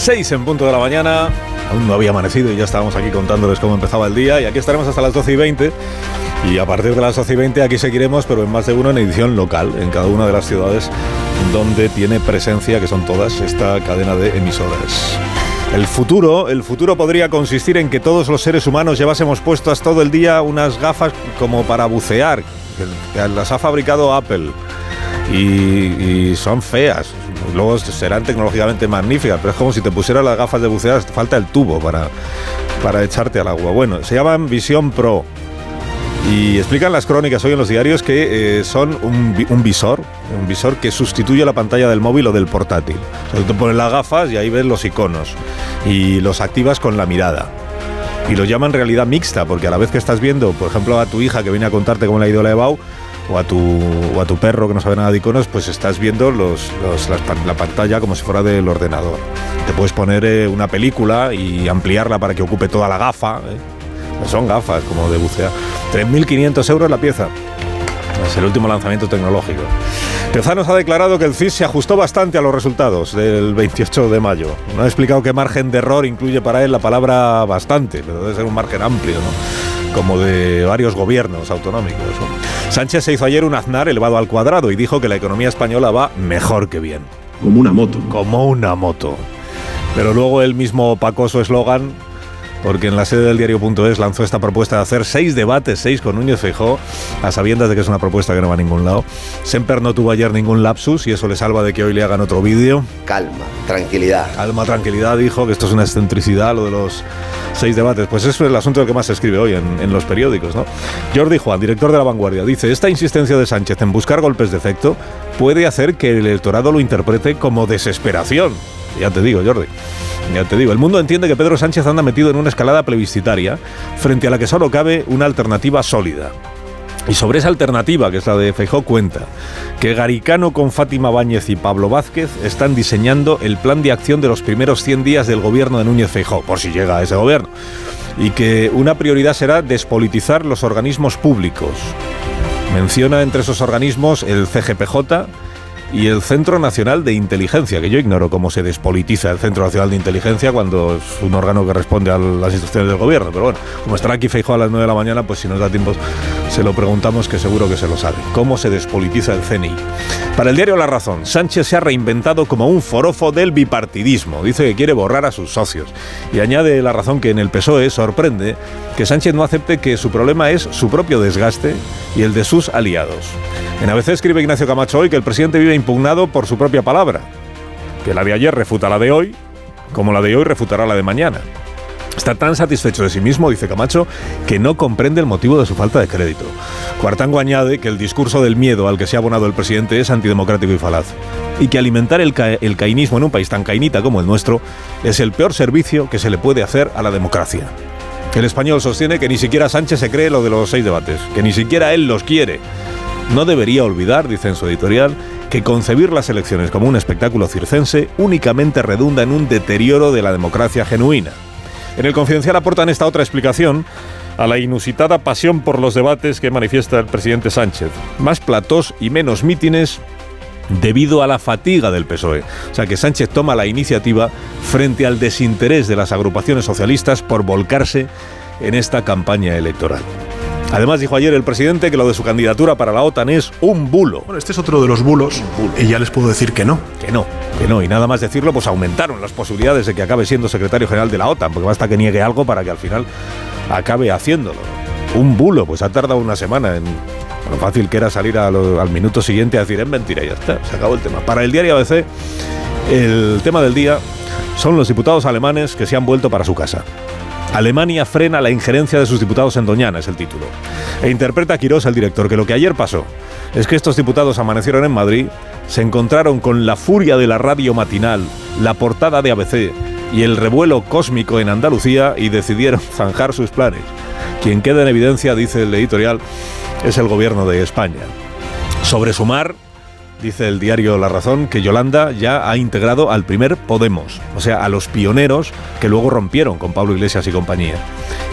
6 en punto de la mañana, aún no había amanecido y ya estábamos aquí contándoles cómo empezaba el día. Y aquí estaremos hasta las 12 y 20 y a partir de las 12 y 20 aquí seguiremos, pero en más de uno en edición local, en cada una de las ciudades donde tiene presencia, que son todas, esta cadena de emisoras. El futuro, el futuro podría consistir en que todos los seres humanos llevásemos puestas todo el día unas gafas como para bucear, que las ha fabricado Apple. Y, y son feas. Luego serán tecnológicamente magníficas, pero es como si te pusieras las gafas de bucear, falta el tubo para, para echarte al agua. Bueno, se llaman Visión Pro. Y explican las crónicas hoy en los diarios que eh, son un, vi- un visor, un visor que sustituye la pantalla del móvil o del portátil. O te pones las gafas y ahí ves los iconos y los activas con la mirada. Y lo llaman realidad mixta, porque a la vez que estás viendo, por ejemplo, a tu hija que viene a contarte cómo le ha ido la EBAU, o a, tu, o a tu perro que no sabe nada de iconos, pues estás viendo la pantalla como si fuera del ordenador. Te puedes poner eh, una película y ampliarla para que ocupe toda la gafa. ¿eh? Son gafas como de bucear. 3.500 euros la pieza. Es el último lanzamiento tecnológico. Tezanos ha declarado que el CIS se ajustó bastante a los resultados del 28 de mayo. No ha explicado qué margen de error incluye para él la palabra bastante, pero debe ser un margen amplio, ¿no? Como de varios gobiernos autonómicos. Sánchez se hizo ayer un aznar elevado al cuadrado y dijo que la economía española va mejor que bien. Como una moto. Como una moto. Pero luego el mismo opacó su eslogan porque en la sede del diario.es lanzó esta propuesta de hacer seis debates, seis con Núñez Feijó, a sabiendas de que es una propuesta que no va a ningún lado. Semper no tuvo ayer ningún lapsus y eso le salva de que hoy le hagan otro vídeo. Calma, tranquilidad. Calma, tranquilidad, dijo que esto es una excentricidad, lo de los seis debates. Pues eso es el asunto del que más se escribe hoy en, en los periódicos, ¿no? Jordi Juan, director de La Vanguardia, dice, esta insistencia de Sánchez en buscar golpes de efecto puede hacer que el electorado lo interprete como desesperación. Ya te digo, Jordi. Ya te digo, el mundo entiende que Pedro Sánchez anda metido en una escalada plebiscitaria frente a la que solo cabe una alternativa sólida. Y sobre esa alternativa, que es la de Feijó, cuenta que Garicano con Fátima Báñez y Pablo Vázquez están diseñando el plan de acción de los primeros 100 días del gobierno de Núñez Feijó, por si llega a ese gobierno. Y que una prioridad será despolitizar los organismos públicos. Menciona entre esos organismos el CGPJ y el Centro Nacional de Inteligencia, que yo ignoro cómo se despolitiza el Centro Nacional de Inteligencia cuando es un órgano que responde a las instrucciones del gobierno. Pero bueno, como estará aquí Feijóo a las 9 de la mañana, pues si nos da tiempo se lo preguntamos, que seguro que se lo sabe. ¿Cómo se despolitiza el CNI? Para el diario La Razón, Sánchez se ha reinventado como un forofo del bipartidismo. Dice que quiere borrar a sus socios. Y añade La Razón que en el PSOE sorprende que Sánchez no acepte que su problema es su propio desgaste y el de sus aliados. En ABC escribe Ignacio Camacho hoy que el presidente vive impugnado por su propia palabra, que la de ayer refuta la de hoy, como la de hoy refutará la de mañana. Está tan satisfecho de sí mismo, dice Camacho, que no comprende el motivo de su falta de crédito. Cuartango añade que el discurso del miedo al que se ha abonado el presidente es antidemocrático y falaz, y que alimentar el, ca cainismo en un país tan cainita como el nuestro es el peor servicio que se le puede hacer a la democracia. El español sostiene que ni siquiera Sánchez se cree lo de los seis debates, que ni siquiera él los quiere. No debería olvidar, dice en su editorial, que concebir las elecciones como un espectáculo circense únicamente redunda en un deterioro de la democracia genuina. En el Confidencial aportan esta otra explicación a la inusitada pasión por los debates que manifiesta el presidente Sánchez. Más platós y menos mítines debido a la fatiga del PSOE. O sea que Sánchez toma la iniciativa frente al desinterés de las agrupaciones socialistas por volcarse en esta campaña electoral. Además dijo ayer el presidente que lo de su candidatura para la OTAN es un bulo. Bueno, este es otro de los bulos y ya les puedo decir que no. Que no, que no. Y nada más decirlo, pues aumentaron las posibilidades de que acabe siendo secretario general de la OTAN, porque basta que niegue algo para que al final acabe haciéndolo. Un bulo, pues ha tardado una semana en lo fácil que era salir lo- al minuto siguiente a decir es mentira y ya está, se acabó el tema. Para el diario ABC, el tema del día son los diputados alemanes que se han vuelto para su casa. Alemania frena la injerencia de sus diputados en Doñana, es el título. E interpreta Quirós, el director, que lo que ayer pasó es que estos diputados amanecieron en Madrid, se encontraron con la furia de la radio matinal, la portada de ABC y el revuelo cósmico en Andalucía y decidieron zanjar sus planes. Quien queda en evidencia, dice el editorial, es el gobierno de España. Sobre sumar, dice el diario La Razón, que Yolanda ya ha integrado al primer Podemos, o sea, a los pioneros que luego rompieron con Pablo Iglesias y compañía.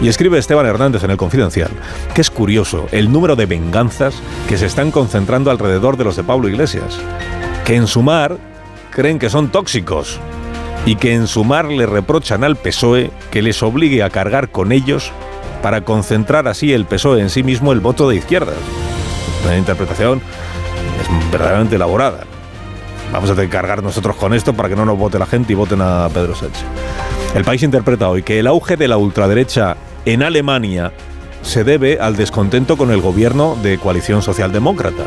Y escribe Esteban Hernández en el Confidencial, que es curioso el número de venganzas que se están concentrando alrededor de los de Pablo Iglesias, que en sumar creen que son tóxicos y que en sumar le reprochan al PSOE que les obligue a cargar con ellos para concentrar así el PSOE en sí mismo el voto de izquierdas. Una interpretación verdaderamente elaborada. Vamos a tener que cargar nosotros con esto para que no nos vote la gente y voten a Pedro Sánchez. El país interpreta hoy que el auge de la ultraderecha en Alemania se debe al descontento con el gobierno de coalición socialdemócrata.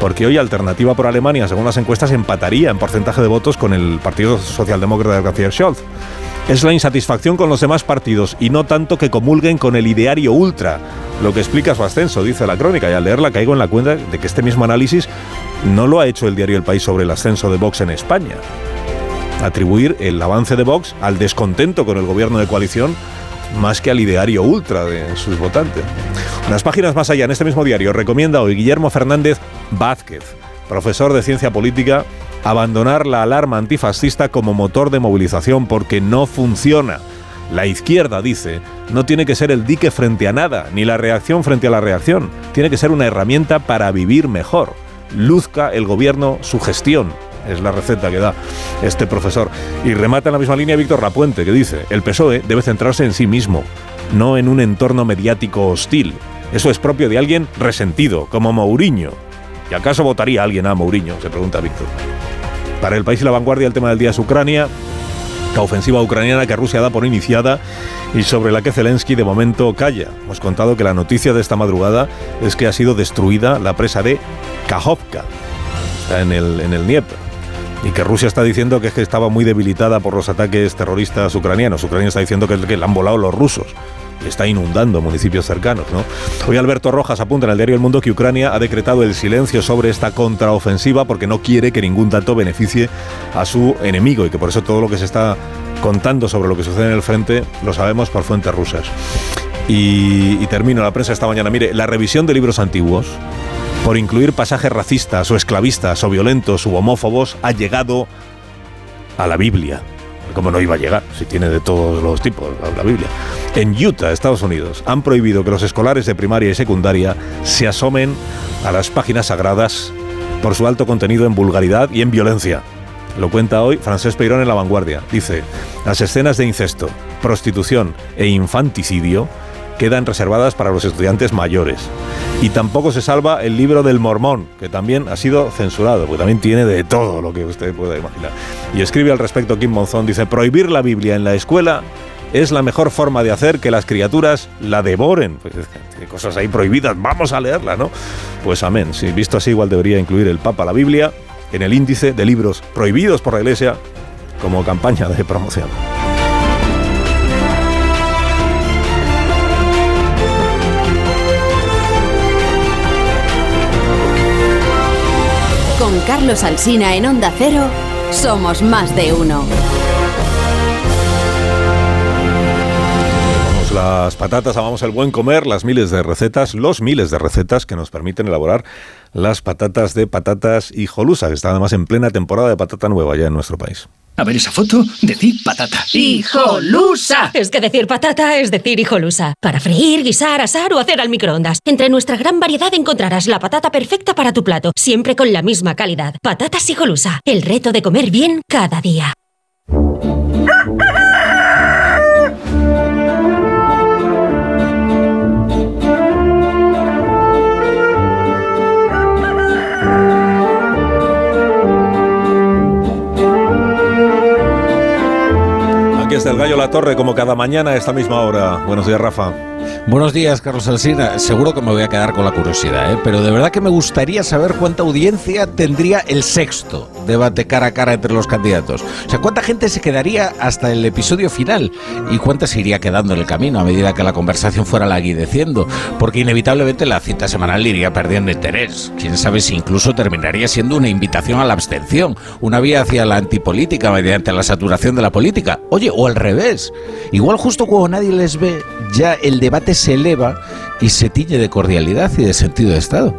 Porque hoy Alternativa por Alemania, según las encuestas, empataría en porcentaje de votos con el Partido Socialdemócrata de García Scholz. Es la insatisfacción con los demás partidos y no tanto que comulguen con el ideario ultra, lo que explica su ascenso, dice la crónica, y al leerla caigo en la cuenta de que este mismo análisis no lo ha hecho el diario El País sobre el ascenso de Vox en España. Atribuir el avance de Vox al descontento con el gobierno de coalición más que al ideario ultra de sus votantes. Unas páginas más allá, en este mismo diario, recomienda hoy Guillermo Fernández Vázquez, profesor de ciencia política abandonar la alarma antifascista como motor de movilización porque no funciona. La izquierda, dice, no tiene que ser el dique frente a nada, ni la reacción frente a la reacción. Tiene que ser una herramienta para vivir mejor. Luzca el gobierno su gestión. Es la receta que da este profesor. Y remata en la misma línea Víctor Rapuente, que dice, el PSOE debe centrarse en sí mismo, no en un entorno mediático hostil. Eso es propio de alguien resentido, como Mourinho. ¿Y acaso votaría alguien a Mourinho? Se pregunta Víctor. Para el país y la vanguardia el tema del día es Ucrania, la ofensiva ucraniana que Rusia da por iniciada y sobre la que Zelensky de momento calla. Hemos contado que la noticia de esta madrugada es que ha sido destruida la presa de Kajovka, en el, en el Dnieper. Y que Rusia está diciendo que es que estaba muy debilitada por los ataques terroristas ucranianos. Ucrania está diciendo que, que la han volado los rusos está inundando municipios cercanos. ¿no? Hoy Alberto Rojas apunta en el diario El Mundo que Ucrania ha decretado el silencio sobre esta contraofensiva porque no quiere que ningún dato beneficie a su enemigo y que por eso todo lo que se está contando sobre lo que sucede en el frente lo sabemos por fuentes rusas. Y, y termino la prensa esta mañana. Mire, la revisión de libros antiguos por incluir pasajes racistas o esclavistas o violentos u homófobos ha llegado a la Biblia como no iba a llegar, si tiene de todos los tipos la Biblia. En Utah, Estados Unidos, han prohibido que los escolares de primaria y secundaria se asomen a las páginas sagradas por su alto contenido en vulgaridad y en violencia. Lo cuenta hoy Francés Peirón en La Vanguardia. Dice, las escenas de incesto, prostitución e infanticidio quedan reservadas para los estudiantes mayores. Y tampoco se salva el libro del Mormón, que también ha sido censurado, porque también tiene de todo lo que usted pueda imaginar. Y escribe al respecto Kim Monzón, dice, prohibir la Biblia en la escuela es la mejor forma de hacer que las criaturas la devoren. Pues tiene cosas ahí prohibidas, vamos a leerla, ¿no? Pues amén. Si visto así, igual debería incluir el Papa la Biblia en el índice de libros prohibidos por la Iglesia como campaña de promoción. Carlos Alsina en Onda Cero, somos más de uno. Las patatas, amamos el buen comer, las miles de recetas, los miles de recetas que nos permiten elaborar las patatas de patatas hijolusa, que está además en plena temporada de patata nueva ya en nuestro país. A ver esa foto, decir patata. ¡Hijolusa! Es que decir patata es decir hijolusa. Para freír, guisar, asar o hacer al microondas. Entre nuestra gran variedad encontrarás la patata perfecta para tu plato, siempre con la misma calidad. Patatas hijolusa. El reto de comer bien cada día. Aquí está el gallo La Torre, como cada mañana a esta misma hora. Buenos días, Rafa. Buenos días, Carlos Alsina. Seguro que me voy a quedar con la curiosidad, ¿eh? pero de verdad que me gustaría saber cuánta audiencia tendría el sexto debate cara a cara entre los candidatos. O sea, ¿cuánta gente se quedaría hasta el episodio final? ¿Y cuánta se iría quedando en el camino a medida que la conversación fuera laguideciendo? Porque inevitablemente la cita semanal iría perdiendo interés. Quién sabe si incluso terminaría siendo una invitación a la abstención, una vía hacia la antipolítica mediante la saturación de la política. Oye, o al revés. Igual justo cuando nadie les ve, ya el debate se eleva y se tiñe de cordialidad y de sentido de Estado.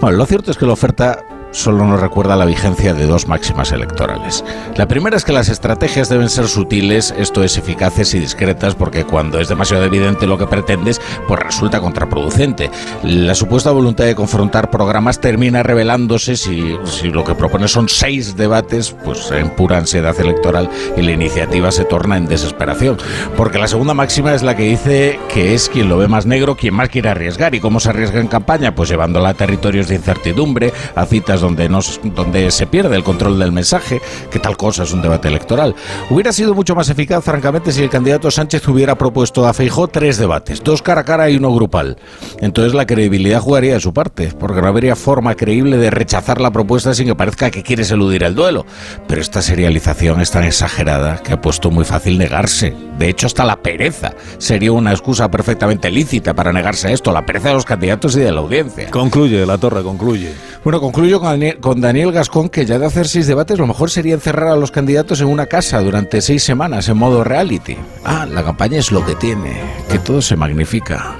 Bueno, lo cierto es que la oferta solo nos recuerda la vigencia de dos máximas electorales. La primera es que las estrategias deben ser sutiles, esto es, eficaces y discretas, porque cuando es demasiado evidente lo que pretendes, pues resulta contraproducente. La supuesta voluntad de confrontar programas termina revelándose si, si lo que propone son seis debates, pues en pura ansiedad electoral y la iniciativa se torna en desesperación. Porque la segunda máxima es la que dice que es quien lo ve más negro quien más quiere arriesgar. ¿Y cómo se arriesga en campaña? Pues llevándola a territorios de incertidumbre, a citas donde, no, donde se pierde el control del mensaje, que tal cosa es un debate electoral. Hubiera sido mucho más eficaz, francamente, si el candidato Sánchez hubiera propuesto a Feijó tres debates, dos cara a cara y uno grupal. Entonces la credibilidad jugaría de su parte, porque no habría forma creíble de rechazar la propuesta sin que parezca que quieres eludir el duelo. Pero esta serialización es tan exagerada que ha puesto muy fácil negarse. De hecho, hasta la pereza sería una excusa perfectamente lícita para negarse a esto, la pereza de los candidatos y de la audiencia. Concluye, la torre, concluye. Bueno, concluyo con con Daniel Gascón que ya de hacer seis debates lo mejor sería encerrar a los candidatos en una casa durante seis semanas en modo reality. Ah, la campaña es lo que tiene, que todo se magnifica.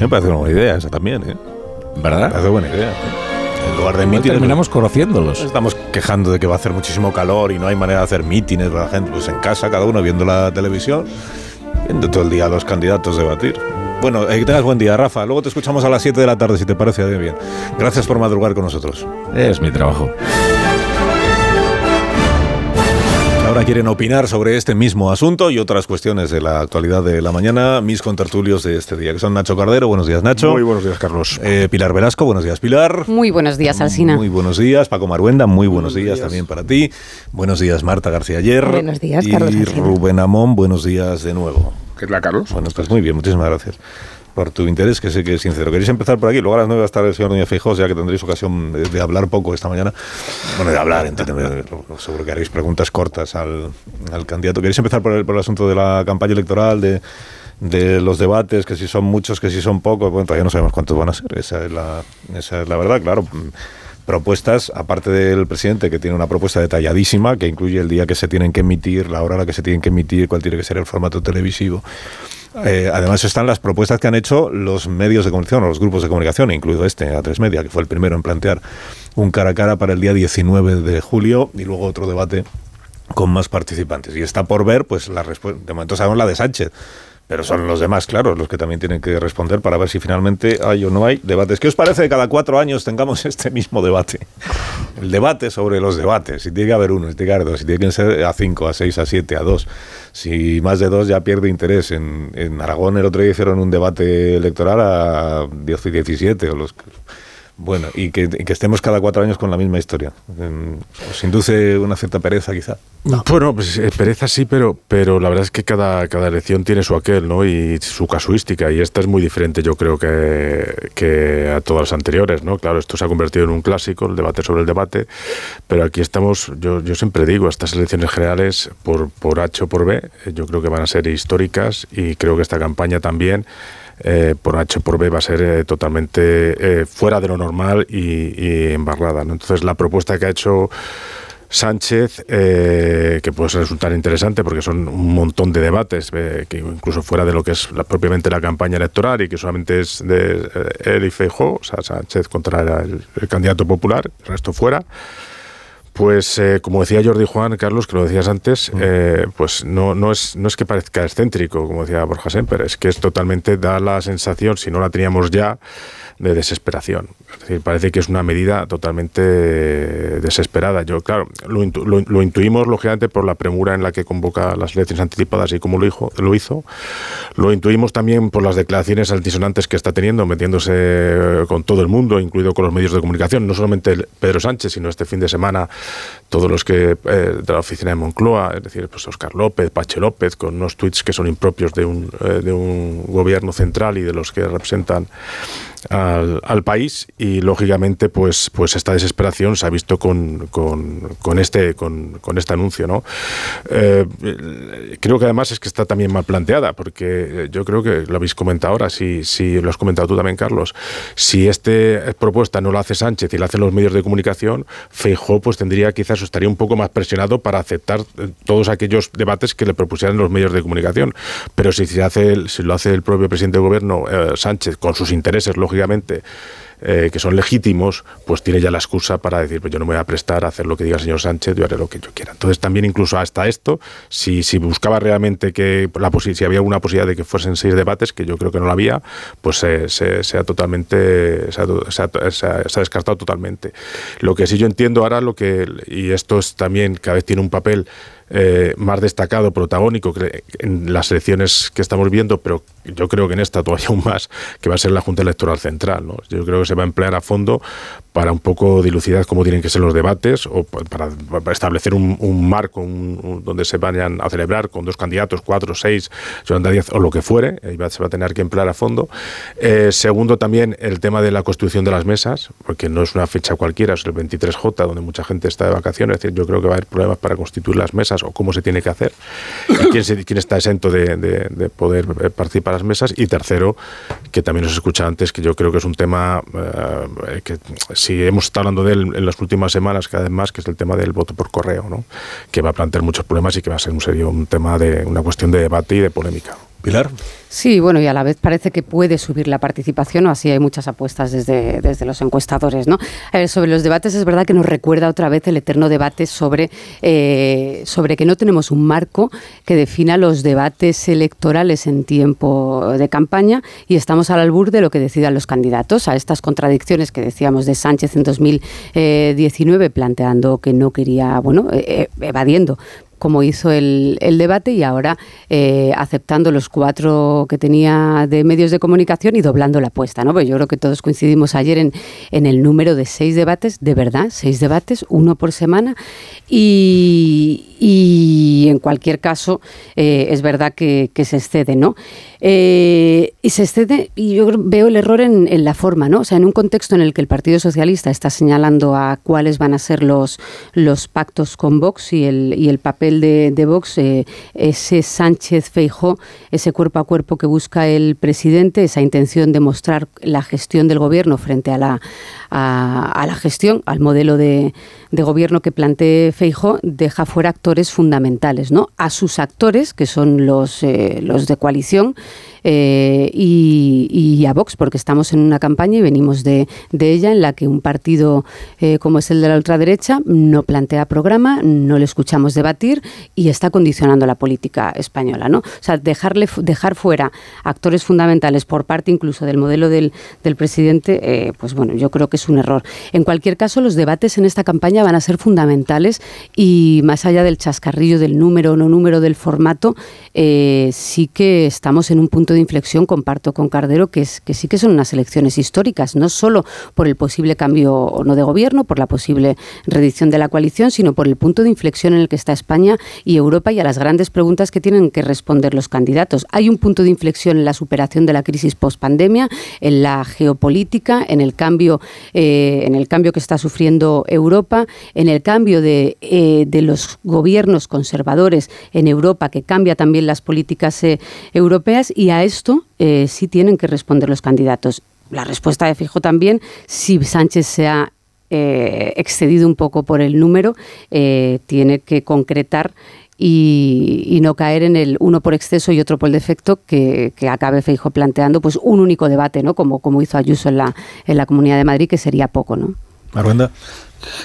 Me parece una buena idea esa también, ¿eh? ¿Verdad? Me parece buena idea. En lugar de mítines... Terminamos conociéndolos. Estamos quejando de que va a hacer muchísimo calor y no hay manera de hacer mítines para la gente, pues en casa, cada uno viendo la televisión, viendo todo el día a los candidatos debatir. Bueno, eh, que tengas buen día, Rafa. Luego te escuchamos a las 7 de la tarde, si te parece bien. Gracias por madrugar con nosotros. Es mi trabajo. Ahora quieren opinar sobre este mismo asunto y otras cuestiones de la actualidad de la mañana, mis contertulios de este día, que son Nacho Cardero, buenos días Nacho. Muy buenos días Carlos. Eh, Pilar Velasco, buenos días Pilar. Muy buenos días Alsina. Muy buenos días Paco Maruenda, muy buenos, días, también para ti. Buenos días Marta García Ayer. Buenos días Carlos. Y Rubén Amón, buenos días de nuevo. ¿Qué tal Carlos? Bueno, pues muy bien, muchísimas gracias por tu interés, que sé que es sincero. ¿Queréis empezar por aquí? Luego a las 9 va a estar el señor Núñez Feijóo, ya que tendréis ocasión de, hablar poco esta mañana. Bueno, de hablar, entiéndeme, seguro que haréis preguntas cortas al, al candidato. ¿Queréis empezar por el, por el asunto de la campaña electoral, de, de los debates, que si son muchos, que si son pocos? Bueno, todavía no sabemos cuántos van a ser. Esa es la, esa es la verdad, claro propuestas, aparte del presidente, que tiene una propuesta detalladísima, que incluye el día que se tienen que emitir, la hora a la que se tienen que emitir, cuál tiene que ser el formato televisivo. Eh, además están las propuestas que han hecho los medios de comunicación o los grupos de comunicación, incluido este, A3 Media, que fue el primero en plantear un cara a cara para el día 19 de julio y luego otro debate con más participantes. Y está por ver, pues la respuesta, de momento sabemos la de Sánchez, pero son los demás, claro, los que también tienen que responder para ver si finalmente hay o no hay debates. ¿Qué os parece que cada cuatro años tengamos este mismo debate? El debate sobre los debates. Si tiene que haber uno, si tiene que haber dos, si tiene que ser a cinco, a seis, a siete, a dos. Si más de dos ya pierde interés. En, en Aragón el otro día hicieron un debate electoral a 10 y 17 o los bueno, y que, estemos cada cuatro años con la misma historia. ¿Os induce una cierta pereza, quizá? Bueno, pues eh, pereza sí, pero, pero la verdad es que cada, cada elección tiene su aquel, ¿no? Y su casuística, y esta es muy diferente, yo creo, que, que a todas las anteriores, ¿no? Claro, esto se ha convertido en un clásico, el debate sobre el debate, pero aquí estamos, yo, yo siempre digo, estas elecciones generales, por, por H o por B, eh, yo creo que van a ser históricas, y creo que esta campaña también eh, por H por B va a ser eh, totalmente eh, fuera de lo normal y, embarrada. Entonces la propuesta que ha hecho Sánchez, que puede resultar interesante porque son un montón de debates, que incluso fuera de lo que es propiamente la campaña electoral y que solamente es de él y Feijóo, o sea, Sánchez contra el, el candidato popular, el resto fuera pues eh, como decía Jordi Juan, Carlos, que lo decías antes, eh, pues no, no, es, no es que parezca excéntrico, como decía Borja Semper, es que es totalmente, da la sensación, si no la teníamos ya, de desesperación. Es decir, parece que es una medida totalmente desesperada. Yo, claro, lo, intuimos lógicamente por la premura en la que convoca las elecciones anticipadas y cómo lo hizo, lo hizo. Lo intuimos también por las declaraciones altisonantes que está teniendo, metiéndose con todo el mundo, incluido con los medios de comunicación, no solamente Pedro Sánchez, sino este fin de semana todos los que eh, de la oficina de Moncloa, es decir, pues Oscar López, Pache López, con unos tweets que son impropios de un, eh, de un gobierno central y de los que representan al, país y lógicamente pues pues esta desesperación se ha visto con, con, este con, con, este anuncio no eh, creo que además es que está también mal planteada porque yo creo que lo habéis comentado ahora si, si lo has comentado tú también Carlos. Si esta propuesta no la hace Sánchez y la hacen los medios de comunicación Feijó pues tendría quizás estaría un poco más presionado para aceptar todos aquellos debates que le propusieran los medios de comunicación. Pero si se hace si lo hace el propio presidente del gobierno eh, Sánchez con sus intereses lógicamente eh, que son legítimos, pues tiene ya la excusa para decir, pues yo no me voy a prestar a hacer lo que diga el señor Sánchez, yo haré lo que yo quiera. Entonces también incluso hasta esto, si, si buscaba realmente que la si había alguna posibilidad de que fuesen seis debates, que yo creo que no la había, pues se, se, ha totalmente, se ha, se ha, descartado totalmente. Lo que sí yo entiendo ahora, lo que, y esto es también cada vez tiene un papel eh, más destacado, protagónico en las elecciones que estamos viendo, pero yo creo que en esta todavía aún más, que va a ser la Junta Electoral Central. ¿no? Yo creo que se va a emplear a fondo para un poco dilucidar cómo tienen que ser los debates o para, establecer un, marco donde se vayan a celebrar con dos candidatos, cuatro, seis, diez o lo que fuere, ahí se va a tener que emplear a fondo. Eh, segundo, también el tema de la constitución de las mesas, porque no es una fecha cualquiera, es el 23J, donde mucha gente está de vacaciones, es decir, yo creo que va a haber problemas para constituir las mesas o cómo se tiene que hacer y quién, quién está exento de, poder eh, participar en las mesas. Y tercero, que también os escucha antes, que yo creo que es un tema eh, que si hemos estado hablando de él en las últimas semanas cada vez más, que es el tema del voto por correo, ¿no? que va a plantear muchos problemas y que va a ser un serio un tema de una cuestión de debate y de polémica. Sí, bueno, y a la vez parece que puede subir la participación, o así hay muchas apuestas desde, desde los encuestadores. ¿no? sobre los debates es verdad que nos recuerda otra vez el eterno debate sobre, eh, sobre que no tenemos un marco que defina los debates electorales en tiempo de campaña y estamos al albur de lo que decidan los candidatos, a estas contradicciones que decíamos de Sánchez en 2019 planteando que no quería, bueno, eh, eh, evadiendo como hizo el, debate y ahora eh, aceptando los cuatro que tenía de medios de comunicación y doblando la apuesta. ¿no? Pues yo creo que todos coincidimos ayer en, en el número de seis debates, de verdad, seis debates, uno por semana. Y, y en cualquier caso eh, es verdad que, se excede, ¿no? Eh, y se excede, y yo veo el error en, la forma, ¿no? O sea, en un contexto en el que el Partido Socialista está señalando a cuáles van a ser los, los pactos con Vox y el, y el papel de, de Vox, eh, ese Sánchez Feijó, ese cuerpo a cuerpo que busca el presidente, esa intención de mostrar la gestión del gobierno frente a la, a, la gestión, al modelo de, de gobierno que plantee Feijo, deja fuera actores fundamentales, ¿no? A sus actores, que son los, eh, los de coalición, eh, y, a Vox, porque estamos en una campaña y venimos de, ella en la que un partido eh, como es el de la ultraderecha no plantea programa, no le escuchamos debatir y está condicionando la política española. ¿no? O sea, dejarle, dejar fuera actores fundamentales por parte incluso del modelo del, del presidente, pues bueno, yo creo que es un error. En cualquier caso, los debates en esta campaña van a ser fundamentales y más allá del chascarrillo del número o no número del formato, sí que estamos en un punto de inflexión comparto con Cardero que, es, que sí que son unas elecciones históricas, no solo por el posible cambio o no de gobierno, por la posible reedición de la coalición, sino por el punto de inflexión en el que está España y Europa y a las grandes preguntas que tienen que responder los candidatos. Hay un punto de inflexión en la superación de la crisis post-pandemia, en la geopolítica, en el cambio, eh, en el cambio que está sufriendo Europa, en el cambio de, eh, de los gobiernos conservadores en Europa, que cambia también las políticas eh, europeas, y a esto eh, sí tienen que responder los candidatos. La respuesta de Fijo también, si Sánchez se ha excedido un poco por el número, tiene que concretar y, no caer en el uno por exceso y otro por defecto que, que acabe Feijo planteando pues un único debate, ¿no? Como, como hizo Ayuso en la, en la Comunidad de Madrid, que sería poco, ¿no? Arruenda.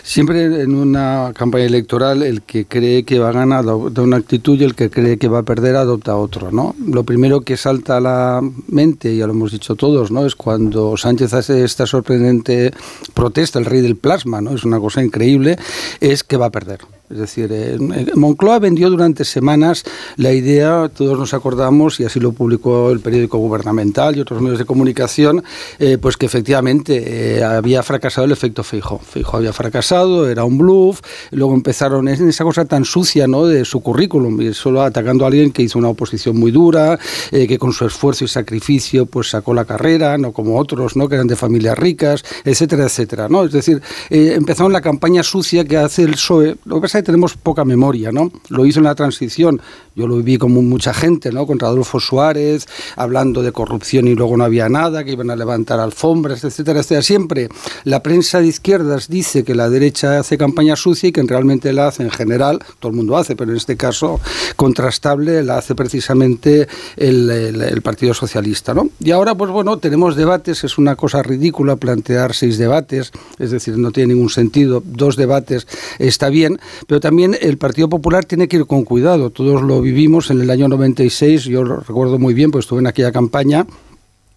Siempre en una campaña electoral el que cree que va a ganar adopta una actitud y el que cree que va a perder adopta otro, ¿no? Lo primero que salta a la mente, ya lo hemos dicho todos, ¿no? Es cuando Sánchez hace esta sorprendente protesta, el rey del plasma, ¿no? Es una cosa increíble, es que va a perder Es decir, eh, Moncloa vendió durante semanas la idea, todos nos acordamos, y así lo publicó el periódico gubernamental y otros medios de comunicación, eh, pues que efectivamente eh, había fracasado el efecto Feijo. Feijo había fracasado, era un bluff, luego empezaron esa cosa tan sucia ¿no? de su currículum, y solo atacando a alguien que hizo una oposición muy dura, que con su esfuerzo y sacrificio pues sacó la carrera, no como otros, ¿no? que eran de familias ricas, etcétera, etcétera. ¿no? Es decir, empezaron la campaña sucia que hace el PSOE. Lo que pasa tenemos poca memoria, ¿no? Lo hizo en la transición, yo lo viví como mucha gente, ¿no? Contra Adolfo Suárez, hablando de corrupción y luego no había nada, que iban a levantar alfombras, etcétera, etcétera. Siempre la prensa de izquierdas dice que la derecha hace campaña sucia y que realmente la hace en general, todo el mundo hace, pero en este caso contrastable la hace precisamente el, el Partido Socialista, ¿no? Y ahora, pues bueno, tenemos debates, es una cosa ridícula plantear seis debates, es decir, no tiene ningún sentido, dos debates está bien, pero también el Partido Popular tiene que ir con cuidado. Todos lo vivimos en el año 96, yo lo recuerdo muy bien, pues estuve en aquella campaña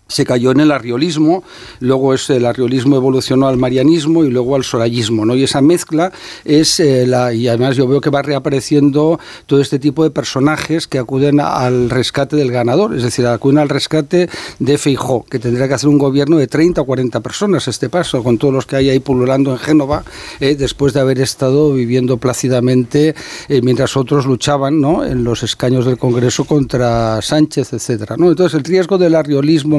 se cayó en el arriolismo, luego ese, el arriolismo evolucionó al marianismo y luego al sorayismo, ¿no? Y esa mezcla es eh, la y además yo veo que va reapareciendo todo este tipo de personajes que acuden al rescate del ganador, es decir, acuden al rescate de Feijó, que tendría que hacer un gobierno de 30 o 40 personas este paso, con todos los que hay ahí pululando en Génova, eh, después de haber estado viviendo plácidamente eh, mientras otros luchaban, ¿no? En los escaños del Congreso contra Sánchez, etcétera, ¿no? Entonces el riesgo del arriolismo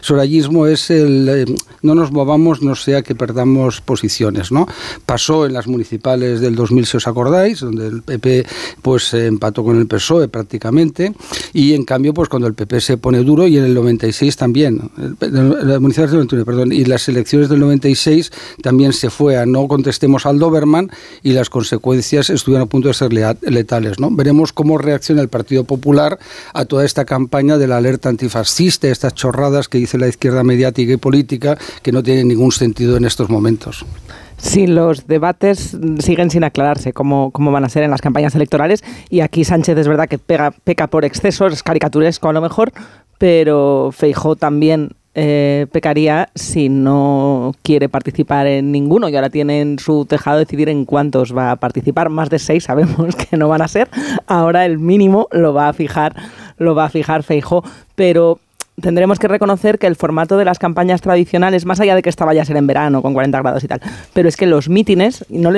sorayismo es el eh, no nos movamos, no sea que perdamos posiciones, ¿no? Pasó en las municipales del 2000, si os acordáis, donde el PP pues empató con el PSOE prácticamente, y en cambio pues cuando el PP se pone duro y en el 96 también, las municipales del 91, perdón, y las elecciones del 96 también se fue a no contestemos al Doberman y las consecuencias estuvieron a punto de ser letales, ¿no? Veremos cómo reacciona el Partido Popular a toda esta campaña de la alerta antifascista, chorradas que dice la izquierda mediática y política que no tienen ningún sentido en estos momentos. Sí, los debates siguen sin aclararse cómo, cómo, van a ser en las campañas electorales y aquí Sánchez es verdad que pega, peca por excesos, es caricaturesco a lo mejor, pero Feijó también eh, pecaría si no quiere participar en ninguno y ahora tiene en su tejado decidir en cuántos va a participar. Más de seis sabemos que no van a ser. Ahora el mínimo lo va a fijar, lo va a fijar Feijó, pero tendremos que reconocer que el formato de las campañas tradicionales, más allá de que esta vaya ser en verano con 40 grados y tal, pero es que los mítines no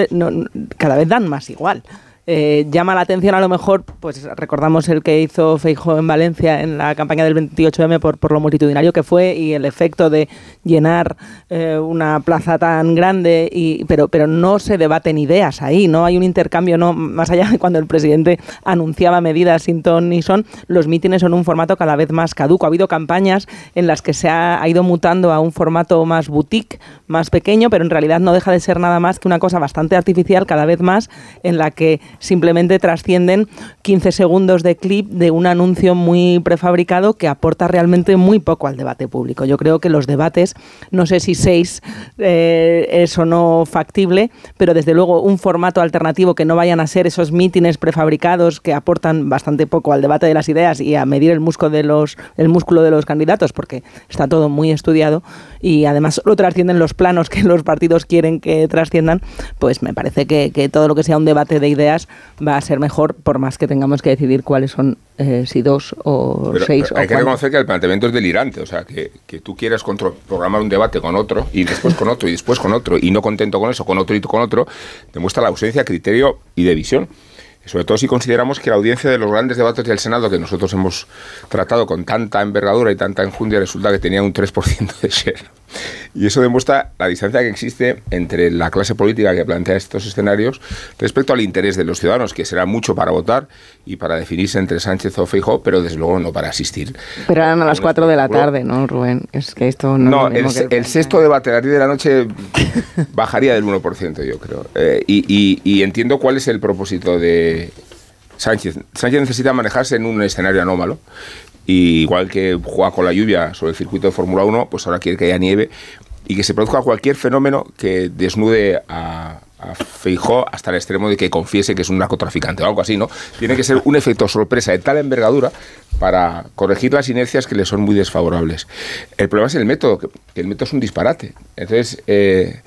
cada vez dan más igual. Eh, llama la atención a lo mejor, pues recordamos el que hizo Feijo en Valencia en la campaña del 28M por, por lo multitudinario que fue y el efecto de llenar eh, una plaza tan grande, y, pero, pero no se debaten ideas ahí, no hay un intercambio, no más allá de cuando el presidente anunciaba medidas sin ton ni son, los mítines son un formato cada vez más caduco. Ha habido campañas en las que se ha, ha ido mutando a un formato más boutique, más pequeño, pero en realidad no deja de ser nada más que una cosa bastante artificial cada vez más en la que simplemente trascienden 15 segundos de clip de un anuncio muy prefabricado que aporta realmente muy poco al debate público. Yo creo que los debates, no sé si seis eh, es o no factible, pero desde luego un formato alternativo que no vayan a ser esos mítines prefabricados que aportan bastante poco al debate de las ideas y a medir el músculo de los, el músculo de los candidatos, porque está todo muy estudiado y además lo trascienden los planos que los partidos quieren que trasciendan, pues me parece que, que todo lo que sea un debate de ideas va a ser mejor por más que tengamos que decidir cuáles son, eh, si dos o seis. hay que reconocer que el planteamiento es delirante, o sea, que, que tú quieras programar un debate con otro y después con otro y después con otro y no contento con eso, con otro y con otro, demuestra la ausencia de criterio y de visión sobre todo si consideramos que la audiencia de los grandes debates del Senado, que nosotros hemos tratado con tanta envergadura y tanta enjundia, resulta que tenía un 3% de share. Y eso demuestra la distancia que existe entre la clase política que plantea estos escenarios respecto al interés de los ciudadanos, que será mucho para votar y para definirse entre Sánchez o Feijóo, pero desde luego no para asistir. Pero eran a las 4 de la tarde, ¿no, Rubén? Es que esto no... No, el, sexto debate a las 10 de la noche bajaría del 1%, yo creo. Eh, y, y entiendo cuál es el propósito de Sánchez. Sánchez necesita manejarse en un escenario anómalo y igual que juega con la lluvia sobre el circuito de Fórmula 1, pues ahora quiere que haya nieve y que se produzca cualquier fenómeno que desnude a, a Feijó hasta el extremo de que confiese que es un narcotraficante o algo así, ¿no? Tiene que ser un efecto sorpresa de tal envergadura para corregir las inercias que le son muy desfavorables. El problema es el método, que el método es un disparate. Entonces, eh,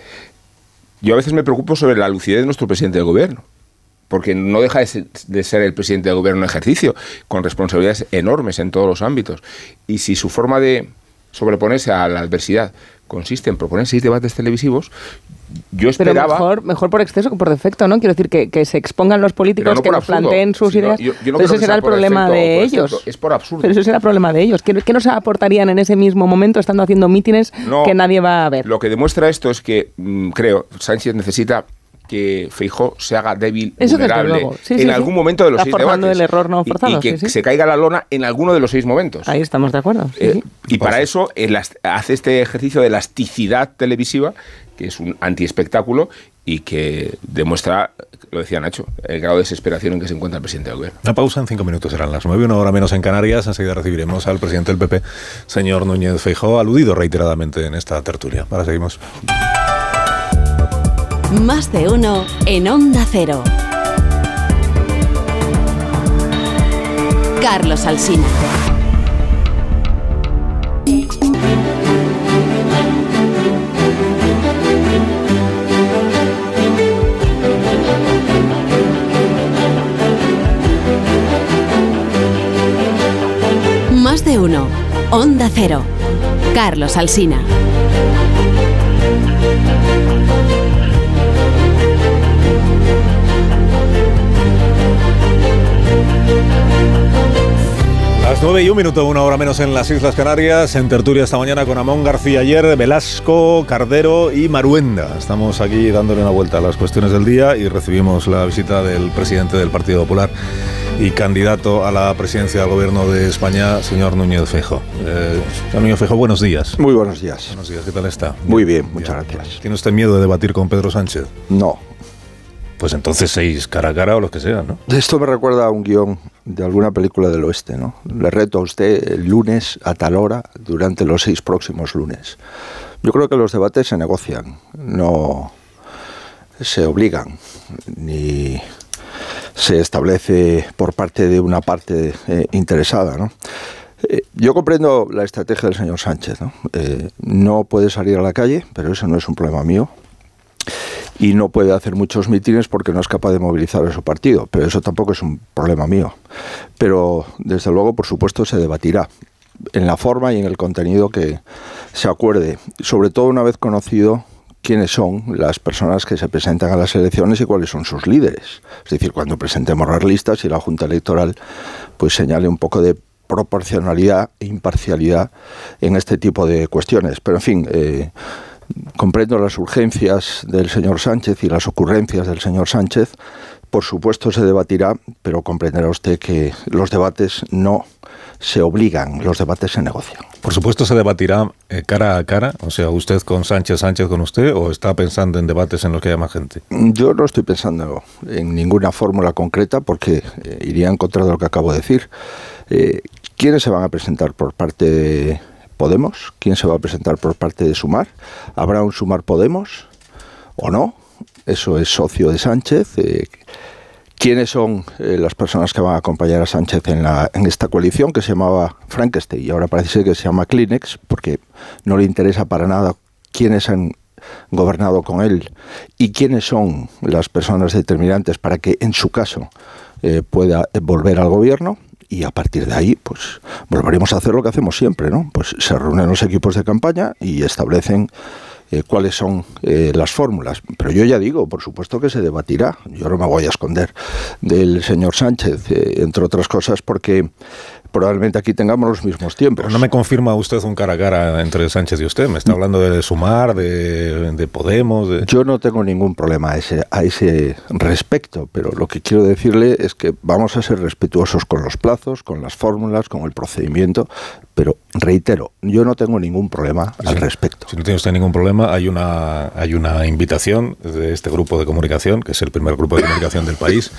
yo a veces me preocupo sobre la lucidez de nuestro presidente del gobierno porque no deja de ser, el presidente del gobierno en ejercicio, con responsabilidades enormes en todos los ámbitos. Y si su forma de sobreponerse a la adversidad consiste en proponer seis debates televisivos, yo Pero esperaba... mejor, mejor por exceso que por defecto, ¿no? Quiero decir que, que se expongan los políticos, no que nos absurdo, planteen sus ideas. yo- yo no Pero ese será el problema de ellos. es por absurdo. Pero ese será el problema de ellos. ¿Qué, qué nos aportarían en ese mismo momento estando haciendo mítines No, que nadie va a ver? Lo que demuestra esto es que, mm, creo, Sánchez necesita que Feijó se haga débil, Eso vulnerable, luego. Sí, en sí, sí. algún momento de los Está seis debates. el error no Y- forzado, Y, que sí, sí. se caiga la lona en alguno de los seis momentos. Ahí estamos de acuerdo. sí, Eh, sí. y para eso hace este ejercicio de elasticidad televisiva, que es un antiespectáculo y que demuestra, lo decía Nacho, el grado de desesperación en que se encuentra el presidente del gobierno. Una pausa en cinco minutos, serán las nueve, una hora menos en Canarias. Enseguida recibiremos al presidente del PP, señor Núñez Feijóo, aludido reiteradamente en esta tertulia. Ahora seguimos. Más de uno en Onda Cero. Carlos Alsina. Más de uno. Onda Cero. Carlos Alsina. Las 9 y un minuto, una hora menos en las Islas Canarias, en tertulia esta mañana con Amón García Ayer, Velasco, Cardero y Maruenda. Estamos aquí dándole una vuelta a las cuestiones del día y recibimos la visita del presidente del Partido Popular y candidato a la presidencia del Gobierno de España, señor Núñez Feijóo. Eh, señor Núñez Feijóo, buenos días. Muy buenos días. Buenos días, ¿qué tal está? Muy bien, muchas gracias. ¿Tiene usted miedo de debatir con Pedro Sánchez? No. Pues entonces seis cara a cara o lo que sea, ¿no? Esto me recuerda a un guion de alguna película del oeste, ¿no? Le reto a usted el lunes a tal hora durante los seis próximos lunes. Yo creo que los debates se negocian, no se obligan, ni se establece por parte de una parte eh, interesada, ¿no? Eh, yo comprendo la estrategia del señor Sánchez, ¿no? Eh, no puede salir a la calle, pero eso no es un problema mío y no puede hacer muchos mítines porque no es capaz de movilizar a su partido, pero eso tampoco es un problema mío. Pero desde luego, por supuesto, se debatirá en la forma y en el contenido que se acuerde, sobre todo una vez conocido quiénes son las personas que se presentan a las elecciones y cuáles son sus líderes. Es decir, cuando presentemos las listas y la Junta Electoral pues señale un poco de proporcionalidad e imparcialidad en este tipo de cuestiones. Pero en fin, eh, comprendo las urgencias del señor Sánchez y las ocurrencias del señor Sánchez. Por supuesto se debatirá, pero comprenderá usted que los debates no se obligan, los debates se negocian. Por supuesto se debatirá eh, cara a cara, o sea, usted con Sánchez, Sánchez con usted, o está pensando en debates en los que haya más gente. Yo no estoy pensando en ninguna fórmula concreta porque eh, iría en contra de lo que acabo de decir. Eh, ¿Quiénes se van a presentar por parte de Podemos? ¿Quién se va a presentar por parte de Sumar? ¿Habrá un Sumar Podemos o no? Eso es socio de Sánchez. Eh, ¿Quiénes son eh, las personas que van a acompañar a Sánchez en, la, en esta coalición que se llamaba Frankenstein y ahora parece que se llama Kleenex porque no le interesa para nada quiénes han gobernado con él y quiénes son las personas determinantes para que en su caso eh, pueda volver al gobierno y a partir de ahí pues volveremos a hacer lo que hacemos siempre, ¿no? Pues se reúnen los equipos de campaña y establecen eh, cuáles son eh, las fórmulas. Pero yo ya digo, por supuesto que se debatirá. Yo no me voy a esconder del señor Sánchez, eh, entre otras cosas, porque probablemente aquí tengamos los mismos tiempos. Pero no me confirma usted un cara a cara entre Sánchez y usted. Me está hablando de Sumar, de, de Podemos. De... Yo no tengo ningún problema a ese, a ese respecto, pero lo que quiero decirle es que vamos a ser respetuosos con los plazos, con las fórmulas, con el procedimiento, pero reitero, yo no tengo ningún problema al respecto. Si no tiene usted ningún problema, hay una, hay una invitación de este grupo de comunicación, que es el primer grupo de comunicación del país,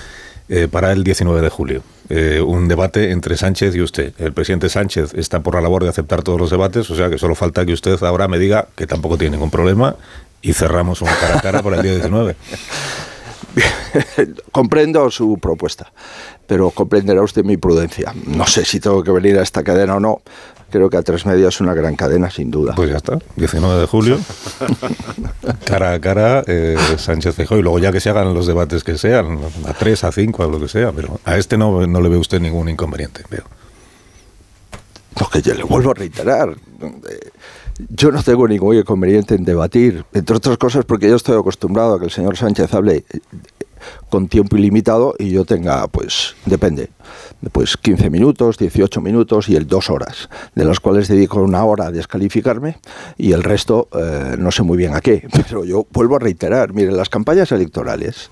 eh, para el 19 de julio. Eh, un debate entre Sánchez y usted. El presidente Sánchez está por la labor de aceptar todos los debates, o sea que solo falta que usted ahora me diga que tampoco tiene ningún problema y cerramos un cara a cara por el día 19. comprendo su propuesta, pero comprenderá usted mi prudencia. No sé si tengo que venir a esta cadena o no. Creo que a tres medias es una gran cadena, sin duda. Pues ya está, 19 de julio, cara a cara, eh, Sánchez Feijóo, y luego ya que se hagan los debates que sean, a tres, a cinco, a lo que sea, pero a este no, no le ve usted ningún inconveniente, veo. Lo que yo le vuelvo a reiterar. eh, Yo no tengo ningún inconveniente en debatir, entre otras cosas porque yo estoy acostumbrado a que el señor Sánchez hable eh, con tiempo ilimitado y yo tenga, pues, depende, pues 15 minutos, 18 minutos y el dos horas, de las cuales dedico una hora a descalificarme y el resto eh, no sé muy bien a qué. Pero yo vuelvo a reiterar, miren, las campañas electorales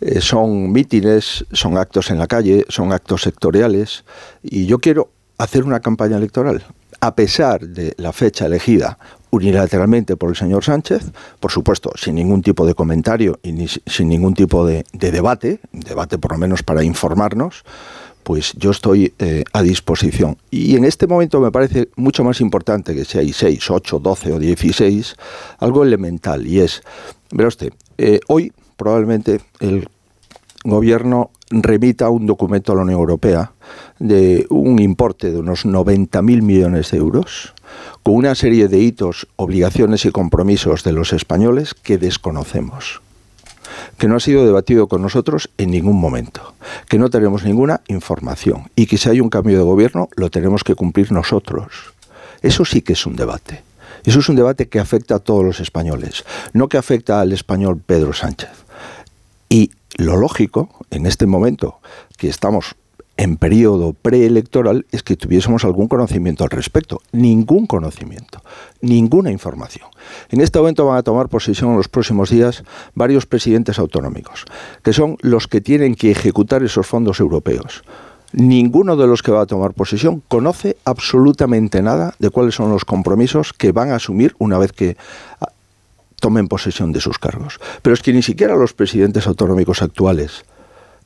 eh, son mítines, son actos en la calle, son actos sectoriales y yo quiero hacer una campaña electoral a pesar de la fecha elegida unilateralmente por el señor Sánchez, por supuesto, sin ningún tipo de comentario y ni, si- sin ningún tipo de, de debate, debate por lo menos para informarnos, pues yo estoy eh, a disposición. Y en este momento me parece mucho más importante que seáis 6, 8, 12 o 16, algo elemental, y es, verá usted, eh, hoy probablemente el gobierno remita un documento a la Unión Europea de un importe de unos 90.000 millones de euros, con una serie de hitos, obligaciones y compromisos de los españoles que desconocemos que no ha sido debatido con nosotros en ningún momento, que no tenemos ninguna información y que si hay un cambio de gobierno lo tenemos que cumplir nosotros. Eso sí que es un debate. Eso es un debate que afecta a todos los españoles, no que afecta al español Pedro Sánchez. Lo lógico, en este momento que estamos en periodo preelectoral, es que tuviésemos algún conocimiento al respecto. Ningún conocimiento, ninguna información. En este momento van a tomar posesión en los próximos días varios presidentes autonómicos, que son los que tienen que ejecutar esos fondos europeos. Ninguno de los que va a tomar posesión conoce absolutamente nada de cuáles son los compromisos que van a asumir una vez que tomen posesión de sus cargos. Pero es que ni siquiera los presidentes autonómicos actuales,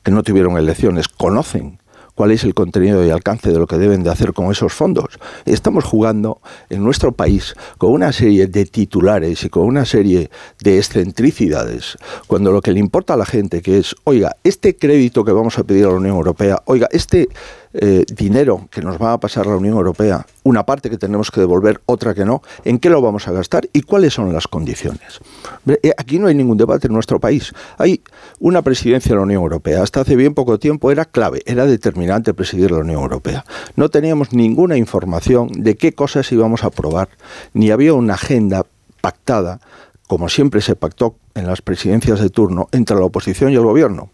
que no tuvieron elecciones, conocen cuál es el contenido y alcance de lo que deben de hacer con esos fondos. Estamos jugando en nuestro país con una serie de titulares y con una serie de excentricidades, cuando lo que le importa a la gente que es, oiga, este crédito que vamos a pedir a la Unión Europea, oiga, este eh, dinero que nos va a pasar la Unión Europea, una parte que tenemos que devolver, otra que no, ¿en qué lo vamos a gastar y cuáles son las condiciones? Eh, Aquí no hay ningún debate en nuestro país. Hay una presidencia de la Unión Europea. Hasta hace bien poco tiempo era clave, era determinante presidir la Unión Europea. No teníamos ninguna información de qué cosas íbamos a aprobar, ni había una agenda pactada, como siempre se pactó en las presidencias de turno, entre la oposición y el gobierno.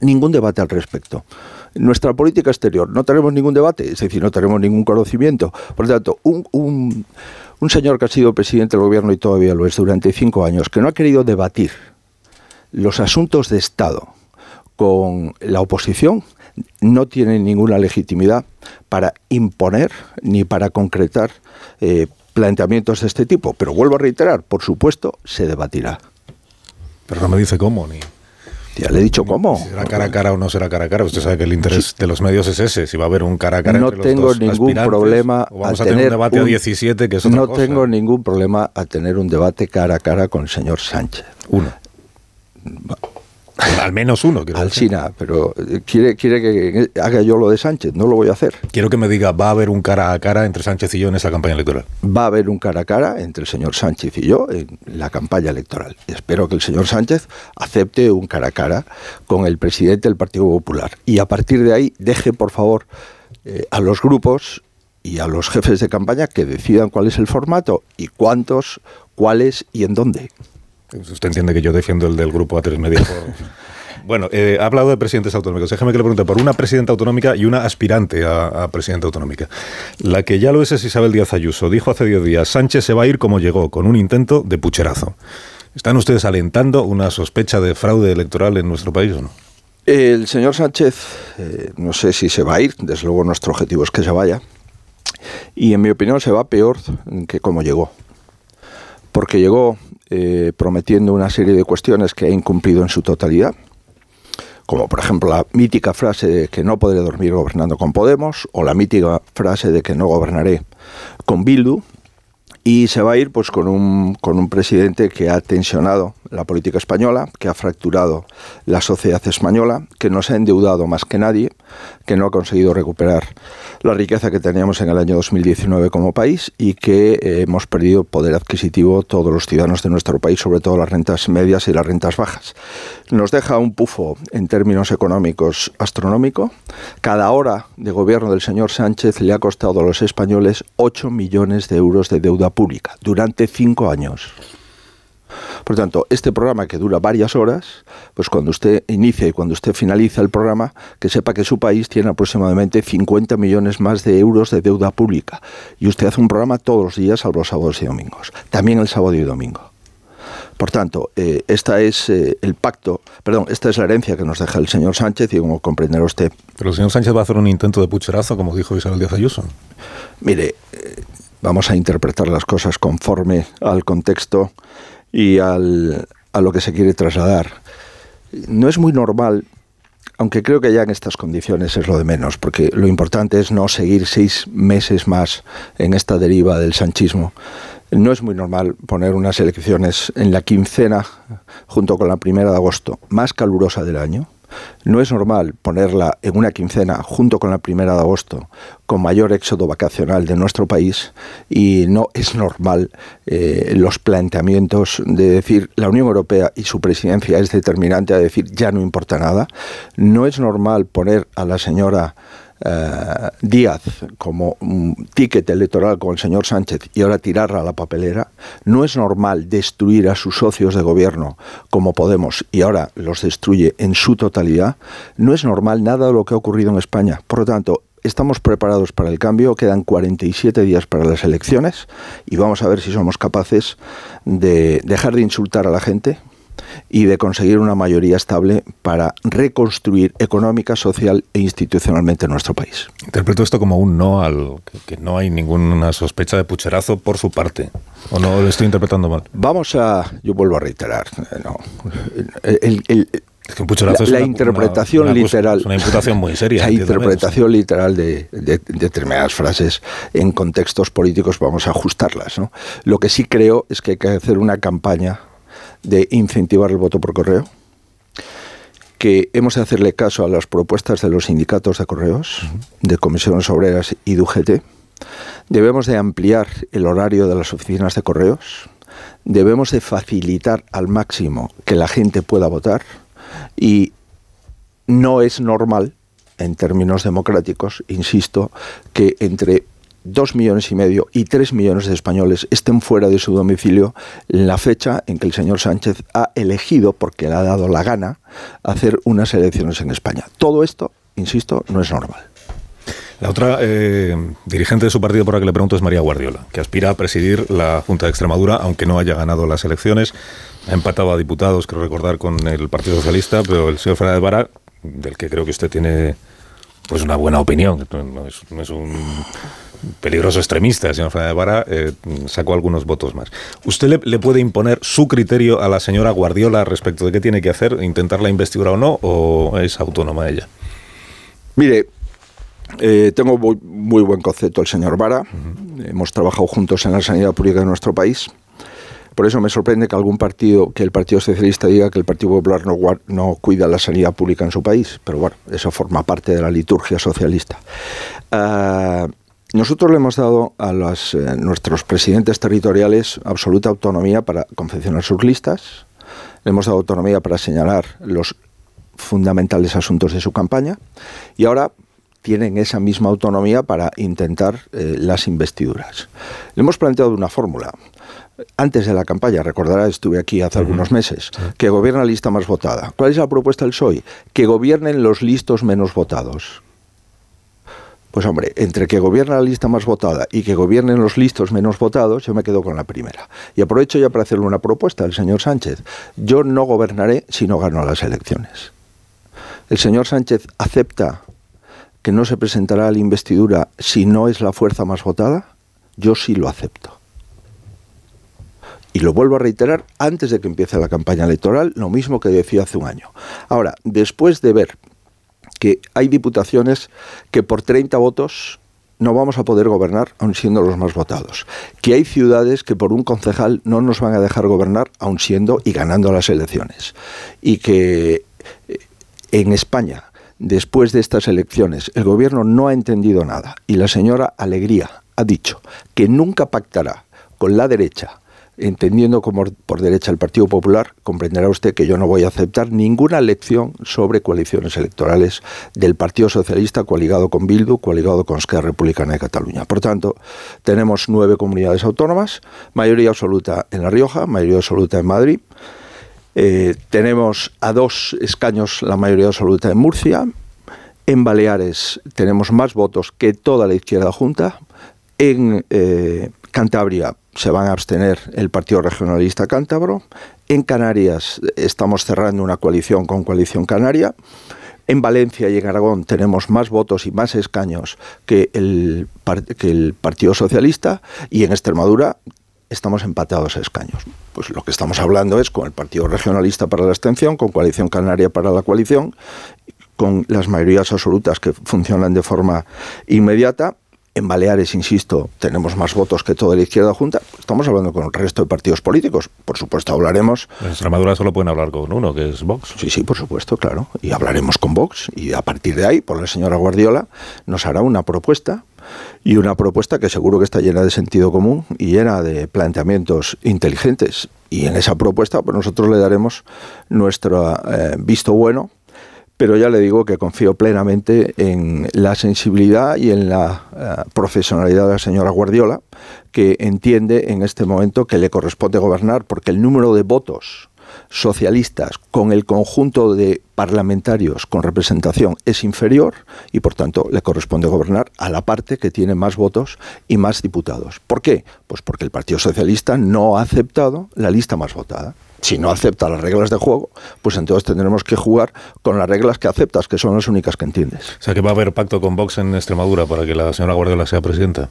Ningún debate al respecto. Nuestra política exterior, no tenemos ningún debate, es decir, no tenemos ningún conocimiento. Por lo tanto, un, un- un señor que ha sido presidente del gobierno y todavía lo es durante cinco años, que no ha querido debatir los asuntos de Estado con la oposición, no tiene ninguna legitimidad para imponer ni para concretar eh, planteamientos de este tipo. Pero vuelvo a reiterar, por supuesto, se debatirá. Pero no me dice cómo, ni. Ya le he dicho cómo. Si será cara a cara o no será cara a cara. Usted sabe que el interés de los medios es ese. Si va a haber un cara a cara no entre los tengo dos ningún problema o vamos a a tener un debate a un- 17, que es otra no cosa. tengo ningún problema a tener un debate cara a cara con el señor Sánchez. Uno. Al menos uno. Alsina, pero eh, quiere, quiere que haga yo lo de Sánchez, no lo voy a hacer. Quiero que me diga, ¿va a haber un cara a cara entre Sánchez y yo en esa campaña electoral? Va a haber un cara a cara entre el señor Sánchez y yo en la campaña electoral. Espero que el señor Sánchez acepte un cara a cara con el presidente del Partido Popular. Y a partir de ahí deje, por favor, eh, a los grupos y a los jefes de campaña que decidan cuál es el formato y cuántos, cuáles y en dónde. Usted entiende que yo defiendo el del grupo A3 Media. por- Bueno, eh, ha hablado de presidentes autonómicos. Déjame que le pregunte por una presidenta autonómica y una aspirante a, a presidenta autonómica. La que ya lo es es Isabel Díaz Ayuso. Dijo hace 10 días, Sánchez se va a ir como llegó, con un intento de pucherazo. ¿Están ustedes alentando una sospecha de fraude electoral en nuestro país o no? El señor Sánchez, eh, no sé si se va a ir, desde luego nuestro objetivo es que se vaya, y en mi opinión se va peor que como llegó, porque llegó eh, prometiendo una serie de cuestiones que ha incumplido en su totalidad, como por ejemplo la mítica frase de que no podré dormir gobernando con Podemos, o la mítica frase de que no gobernaré con Bildu, y se va a ir pues con un, con un presidente que ha tensionado la política española, que ha fracturado la sociedad española, que no se ha endeudado más que nadie, que no ha conseguido recuperar la riqueza que teníamos en el año 2019 como país y que eh, hemos perdido poder adquisitivo todos los ciudadanos de nuestro país, sobre todo las rentas medias y las rentas bajas. Nos deja un pufo en términos económicos astronómico. Cada hora de gobierno del señor Sánchez le ha costado a los españoles 8 millones de euros de deuda pública durante cinco años. Por tanto, este programa que dura varias horas, pues cuando usted inicia y cuando usted finaliza el programa, que sepa que su país tiene aproximadamente 50 millones más de euros de deuda pública. Y usted hace un programa todos los días, salvo los sábados y domingos. También el sábado y domingo. Por tanto, eh, esta es eh, el pacto, perdón, esta es la herencia que nos deja el señor Sánchez y como comprenderá usted. Pero el señor Sánchez va a hacer un intento de pucherazo, como dijo Isabel Díaz Ayuso. Mire, eh, vamos a interpretar las cosas conforme al contexto y al, a lo que se quiere trasladar. No es muy normal, aunque creo que ya en estas condiciones es lo de menos, porque lo importante es no seguir seis meses más en esta deriva del sanchismo. No es muy normal poner unas elecciones en la quincena, junto con la primera de agosto, más calurosa del año. No es normal ponerla en una quincena junto con la primera de agosto, con mayor éxodo vacacional de nuestro país, y no es normal eh, los planteamientos de decir la Unión Europea y su presidencia es determinante a decir ya no importa nada. No es normal poner a la señora eh, Díaz como un ticket electoral con el señor Sánchez y ahora tirarla a la papelera, no es normal destruir a sus socios de gobierno como Podemos y ahora los destruye en su totalidad, no es normal nada de lo que ha ocurrido en España. Por lo tanto, estamos preparados para el cambio, quedan 47 días para las elecciones y vamos a ver si somos capaces de dejar de insultar a la gente, y de conseguir una mayoría estable para reconstruir económica, social e institucionalmente nuestro país. Interpreto esto como un no al que, no hay ninguna sospecha de pucherazo por su parte. ¿O no lo estoy interpretando mal? Vamos a, yo vuelvo a reiterar, eh, no, la, interpretación literal. Es una imputación muy seria. La interpretación literal de, determinadas frases en contextos políticos vamos a ajustarlas. ¿no? Lo que sí creo es que hay que hacer una campaña de incentivar el voto por correo, que hemos de hacerle caso a las propuestas de los sindicatos de correos, de comisiones obreras y de UGT, debemos de ampliar el horario de las oficinas de correos, debemos de facilitar al máximo que la gente pueda votar. Y no es normal en términos democráticos, insisto, que entre dos millones y medio y tres millones de españoles estén fuera de su domicilio en la fecha en que el señor Sánchez ha elegido, porque le ha dado la gana, hacer unas elecciones en España. Todo esto, insisto, no es normal. La otra eh, dirigente de su partido por la que le pregunto es María Guardiola, que aspira a presidir la Junta de Extremadura, aunque no haya ganado las elecciones. Ha empatado a diputados, quiero recordar, con el Partido Socialista, pero el señor Fernández Vara, del que creo que usted tiene pues una buena opinión, no es un peligroso extremista, el señor Fernández Vara, eh, sacó algunos votos más. ¿Usted le, puede imponer su criterio a la señora Guardiola respecto de qué tiene que hacer, intentar la investidura o no, o es autónoma ella? Mire, eh, tengo muy, buen concepto el señor Vara. Hemos trabajado juntos en la sanidad pública de nuestro país. Por eso me sorprende que algún partido, que el Partido Socialista diga que el Partido Popular no, no cuida la sanidad pública en su país. Pero bueno, eso forma parte de la liturgia socialista. Ah, nosotros le hemos dado a los, eh, nuestros presidentes territoriales absoluta autonomía para confeccionar sus listas, le hemos dado autonomía para señalar los fundamentales asuntos de su campaña y ahora tienen esa misma autonomía para intentar eh, las investiduras. Le hemos planteado una fórmula. Antes de la campaña, recordará, estuve aquí hace algunos meses, que gobierna la lista más votada. ¿Cuál es la propuesta del PSOE? Que gobiernen los listos menos votados. Pues hombre, entre que gobierna la lista más votada y que gobiernen los listos menos votados, yo me quedo con la primera. Y aprovecho ya para hacerle una propuesta al señor Sánchez. Yo no gobernaré si no gano las elecciones. El señor Sánchez acepta que no se presentará a la investidura si no es la fuerza más votada. Yo sí lo acepto. Y lo vuelvo a reiterar antes de que empiece la campaña electoral, lo mismo que decía hace un año. Ahora, después de ver que hay diputaciones que por 30 votos no vamos a poder gobernar aun siendo los más votados. Que hay ciudades que por un concejal no nos van a dejar gobernar aun siendo y ganando las elecciones. Y que eh, en España, después de estas elecciones, el gobierno no ha entendido nada y la señora Alegría ha dicho que nunca pactará con la derecha entendiendo como por derecha el Partido Popular, comprenderá usted que yo no voy a aceptar ninguna lección sobre coaliciones electorales del Partido Socialista coaligado con Bildu, coaligado con Esquerra Republicana de Cataluña. Por tanto, tenemos nueve comunidades autónomas, mayoría absoluta en La Rioja, mayoría absoluta en Madrid. Eh, tenemos a dos escaños la mayoría absoluta en Murcia. En Baleares tenemos más votos que toda la izquierda junta. En eh, Cantabria se van a abstener el Partido Regionalista Cántabro. En Canarias estamos cerrando una coalición con Coalición Canaria. En Valencia y en Aragón tenemos más votos y más escaños que el, Partido Socialista. Y en Extremadura estamos empatados a escaños. Pues lo que estamos hablando es con el Partido Regionalista para la abstención, con Coalición Canaria para la coalición, con las mayorías absolutas que funcionan de forma inmediata en Baleares, insisto, tenemos más votos que toda la izquierda junta. Estamos hablando con el resto de partidos políticos. Por supuesto, hablaremos. En Extremadura solo pueden hablar con uno, que es Vox. Sí, sí, por supuesto, claro. Y hablaremos con Vox. Y a partir de ahí, por la señora Guardiola, nos hará una propuesta. Y una propuesta que seguro que está llena de sentido común y llena de planteamientos inteligentes. Y en esa propuesta, pues nosotros le daremos nuestro eh, visto bueno pero ya le digo que confío plenamente en la sensibilidad y en la eh, profesionalidad de la señora Guardiola, que entiende en este momento que le corresponde gobernar porque el número de votos socialistas con el conjunto de parlamentarios con representación es inferior y por tanto le corresponde gobernar a la parte que tiene más votos y más diputados. ¿Por qué? Pues porque el Partido Socialista no ha aceptado la lista más votada si no acepta las reglas de juego, pues entonces tendremos que jugar con las reglas que aceptas, que son las únicas que entiendes. O sea, que va a haber pacto con Vox en Extremadura para que la señora Guardiola sea presidenta.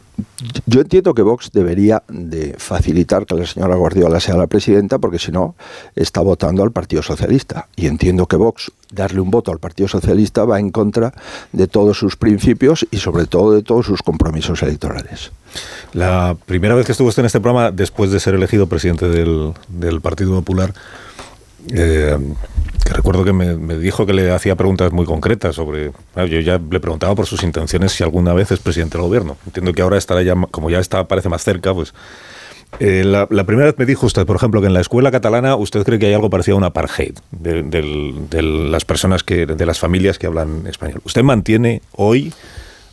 Yo entiendo que Vox debería de facilitar que la señora Guardiola sea la presidenta, porque si no, está votando al Partido Socialista. Y entiendo que Vox, darle un voto al Partido Socialista, va en contra de todos sus principios y sobre todo de todos sus compromisos electorales. La primera vez que estuvo usted en este programa, después de ser elegido presidente del, Partido Popular, eh, que recuerdo que me, dijo que le hacía preguntas muy concretas sobre. yo ya le preguntaba por sus intenciones si alguna vez es presidente del gobierno. Entiendo que ahora estará ya, como ya está, parece más cerca, pues. Eh, la, primera vez me dijo usted, por ejemplo, que en la escuela catalana usted cree que hay algo parecido a un apartheid de, de las personas que, de las familias que hablan español. ¿Usted mantiene hoy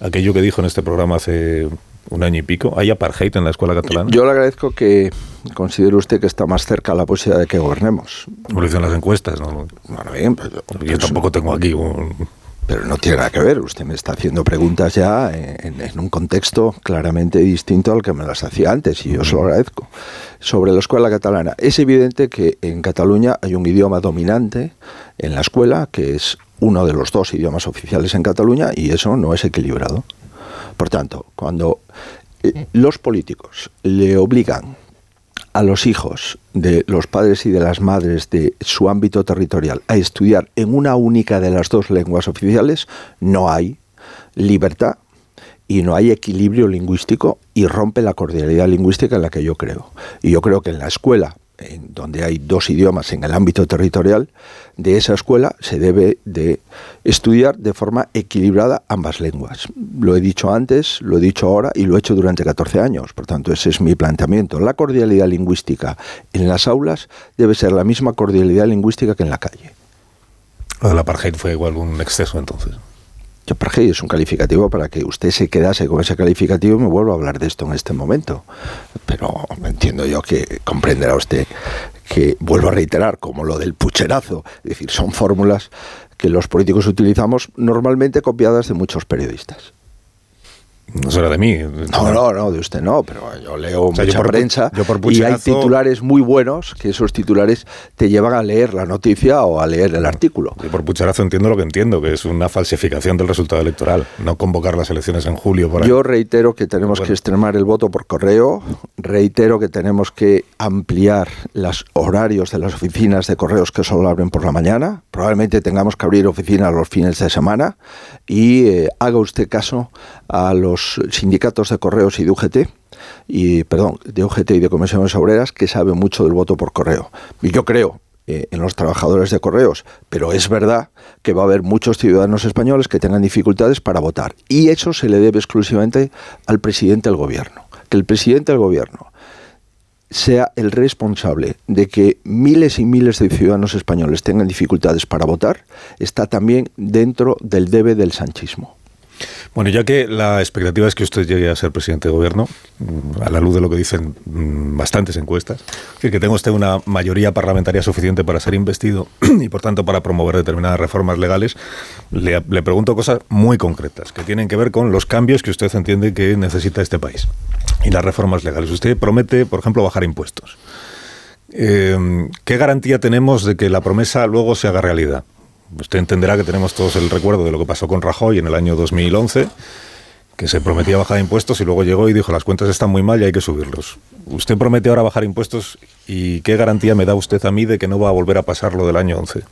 aquello que dijo en este programa hace un año y pico. ¿Hay apartheid en la escuela catalana? Yo le agradezco que considere usted que está más cerca la posibilidad de que gobernemos. Lo dicen las encuestas, ¿no? Bueno, bien, yo tampoco tengo aquí un... Pero no tiene nada que ver. Usted me está haciendo preguntas ya en, en, un contexto claramente distinto al que me las hacía antes y yo se lo agradezco. Sobre la escuela catalana, es evidente que en Cataluña hay un idioma dominante en la escuela que es uno de los dos idiomas oficiales en Cataluña y eso no es equilibrado. Por tanto, cuando eh, los políticos le obligan a los hijos de los padres y de las madres de su ámbito territorial a estudiar en una única de las dos lenguas oficiales, no hay libertad y no hay equilibrio lingüístico y rompe la cordialidad lingüística en la que yo creo. Y yo creo que en la escuela en donde hay dos idiomas en el ámbito territorial, de esa escuela se debe de estudiar de forma equilibrada ambas lenguas. Lo he dicho antes, lo he dicho ahora y lo he hecho durante 14 años. Por tanto, ese es mi planteamiento. La cordialidad lingüística en las aulas debe ser la misma cordialidad lingüística que en la calle. La apartheid fue igual un exceso entonces. Es un calificativo para que usted se quedase con ese calificativo y me vuelva a hablar de esto en este momento. Pero entiendo yo que comprenderá usted que vuelvo a reiterar, como lo del pucherazo, es decir, son fórmulas que los políticos utilizamos normalmente copiadas de muchos periodistas. No será de mí. No, no, no, de usted no, pero yo leo mucha prensa y hay titulares muy buenos que esos titulares te llevan a leer la noticia o a leer el artículo. Y por pucharazo entiendo lo que entiendo, que es una falsificación del resultado electoral, no convocar las elecciones en julio. Por Yo reitero que tenemos que extremar el voto por correo, reitero que tenemos que ampliar los horarios de las oficinas de correos que solo abren por la mañana, probablemente tengamos que abrir oficinas los fines de semana y eh, haga usted caso a los sindicatos de correos y de UGT, y, perdón, de UGT y de comisiones obreras, que sabe mucho del voto por correo. Y yo creo eh, en los trabajadores de correos, pero es verdad que va a haber muchos ciudadanos españoles que tengan dificultades para votar. Y eso se le debe exclusivamente al presidente del gobierno. Que el presidente del gobierno sea el responsable de que miles y miles de ciudadanos españoles tengan dificultades para votar, está también dentro del debe del sanchismo. Bueno, ya que la expectativa es que usted llegue a ser presidente de gobierno, mm, a la luz de lo que dicen mm, bastantes encuestas, que tenga usted una mayoría parlamentaria suficiente para ser investido y por tanto para promover determinadas reformas legales, le, le pregunto cosas muy concretas que tienen que ver con los cambios que usted entiende que necesita este país y las reformas legales. Usted promete, por ejemplo, bajar impuestos. Eh, ¿Qué garantía tenemos de que la promesa luego se haga realidad? Usted entenderá que tenemos todos el recuerdo de lo que pasó con Rajoy en el año 2011, que se prometía bajar impuestos y luego llegó y dijo las cuentas están muy mal y hay que subirlos. Usted promete ahora bajar impuestos y ¿qué garantía me da usted a mí de que no va a volver a pasar lo del año 11?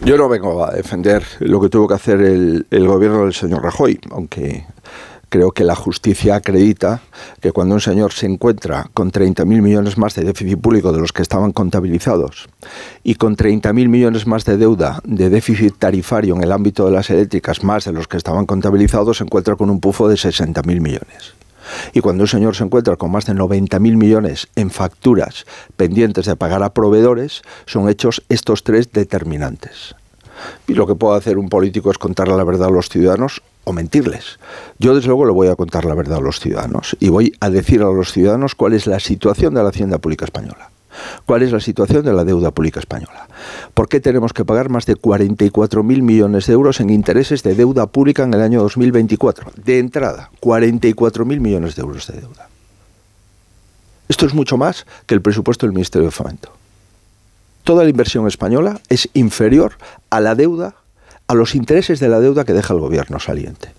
Yo no vengo a defender lo que tuvo que hacer el, el gobierno del señor Rajoy, aunque creo que la justicia acredita que cuando un señor se encuentra con 30.000 millones más de déficit público de los que estaban contabilizados y con 30.000 millones más de deuda de déficit tarifario en el ámbito de las eléctricas más de los que estaban contabilizados, se encuentra con un pufo de 60.000 millones. Y cuando un señor se encuentra con más de 90.000 millones en facturas pendientes de pagar a proveedores, son hechos estos tres determinantes. Y lo que puede hacer un político es contarle la verdad a los ciudadanos o mentirles. Yo desde luego le voy a contar la verdad a los ciudadanos y voy a decir a los ciudadanos cuál es la situación de la hacienda pública española. ¿Cuál es la situación de la deuda pública española? ¿Por qué tenemos que pagar más de 44.000 millones de euros en intereses de deuda pública en el año 2024? De entrada, 44.000 millones de euros de deuda. Esto es mucho más que el presupuesto del Ministerio de Fomento. Toda la inversión española es inferior a la deuda a los intereses de la deuda que deja el gobierno saliente.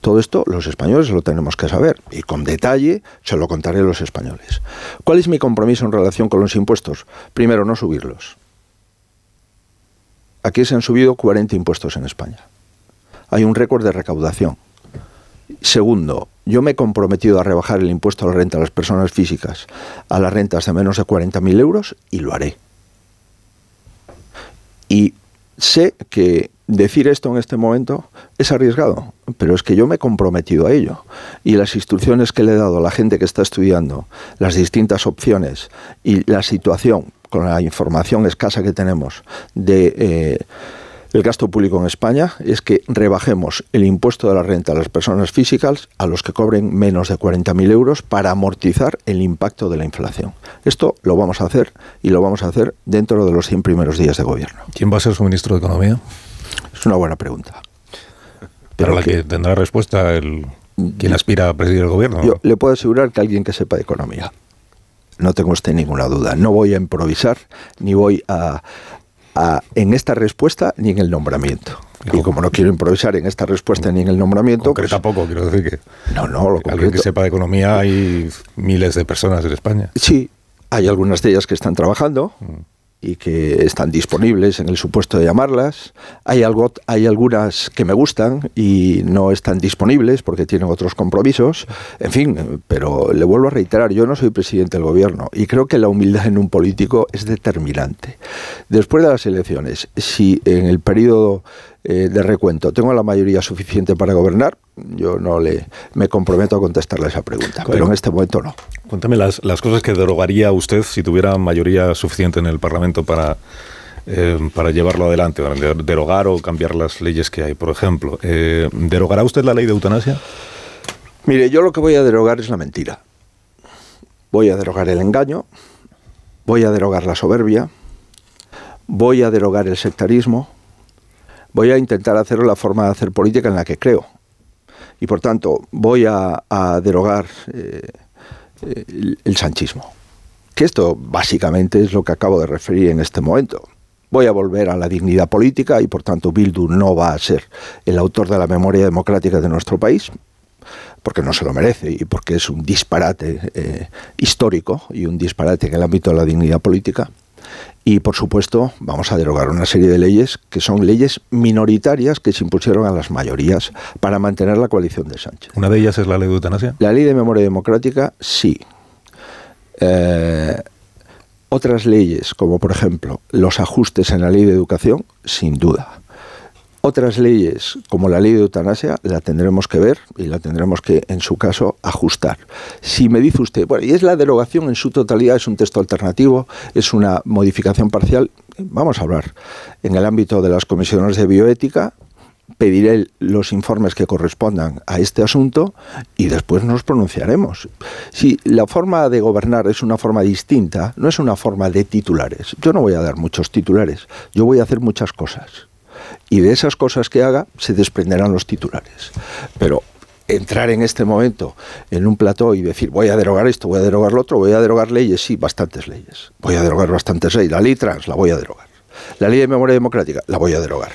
Todo esto los españoles lo tenemos que saber y con detalle se lo contaré a los españoles. ¿Cuál es mi compromiso en relación con los impuestos? Primero, no subirlos. Aquí se han subido 40 impuestos en España. Hay un récord de recaudación. Segundo, yo me he comprometido a rebajar el impuesto a la renta a las personas físicas a las rentas de menos de 40.000 euros y lo haré. Y sé que decir esto en este momento es arriesgado, pero es que yo me he comprometido a ello. Y las instrucciones que le he dado a la gente que está estudiando, las distintas opciones y la situación con la información escasa que tenemos de... Eh, el gasto público en España es que rebajemos el impuesto de la renta a las personas físicas a los que cobren menos de 40.000 euros para amortizar el impacto de la inflación. Esto lo vamos a hacer y lo vamos a hacer dentro de los 100 primeros días de gobierno. ¿Quién va a ser su ministro de Economía? Es una buena pregunta. Pero la que, tendrá respuesta el quien aspira a presidir el gobierno. Yo le puedo asegurar que alguien que sepa de economía. No tengo usted ninguna duda. No voy a improvisar ni voy a, en esta respuesta ni en el nombramiento. Y como no quiero improvisar en esta respuesta ni en el nombramiento. Pues, tampoco, quiero decir que. No, no, lo Alguien que sepa de economía hay miles de personas en España. Sí, hay algunas de ellas que están trabajando. Mm y que están disponibles en el supuesto de llamarlas. Hay, algo, hay algunas que me gustan y no están disponibles porque tienen otros compromisos. En fin, pero le vuelvo a reiterar, yo no soy presidente del gobierno y creo que la humildad en un político es determinante. Después de las elecciones, si en el periodo eh, de recuento tengo la mayoría suficiente para gobernar, yo no le me comprometo a contestarle esa pregunta, pero en este momento no. Cuéntame las, las cosas que derogaría usted si tuviera mayoría suficiente en el Parlamento para, eh, para llevarlo adelante, derogar o cambiar las leyes que hay. Por ejemplo, eh, ¿derogará usted la ley de eutanasia? Mire, yo lo que voy a derogar es la mentira. Voy a derogar el engaño, voy a derogar la soberbia, voy a derogar el sectarismo, voy a intentar hacer la forma de hacer política en la que creo. Y por tanto, voy a, derogar eh, el, sanchismo. Que esto básicamente es lo que acabo de referir en este momento. Voy a volver a la dignidad política y por tanto Bildu no va a ser el autor de la memoria democrática de nuestro país, porque no se lo merece y porque es un disparate eh, histórico y un disparate en el ámbito de la dignidad política. Y por supuesto, vamos a derogar una serie de leyes que son leyes minoritarias que se impusieron a las mayorías para mantener la coalición de Sánchez. ¿Una de ellas es la ley de eutanasia? La ley de memoria democrática, sí. Eh, otras leyes, como por ejemplo los ajustes en la ley de educación, sin duda. Otras leyes, como la ley de eutanasia, la tendremos que ver y la tendremos que, en su caso, ajustar. Si me dice usted, bueno, y es la derogación en su totalidad, es un texto alternativo, es una modificación parcial, vamos a hablar. En el ámbito de las comisiones de bioética, pediré los informes que correspondan a este asunto y después nos pronunciaremos. Si la forma de gobernar es una forma distinta, no es una forma de titulares. Yo no voy a dar muchos titulares, yo voy a hacer muchas cosas y de esas cosas que haga se desprenderán los titulares. Pero entrar en este momento en un plató y decir voy a derogar esto, voy a derogar lo otro, voy a derogar leyes, sí, bastantes leyes. Voy a derogar bastantes leyes. La ley trans la voy a derogar. La ley de memoria democrática la voy a derogar.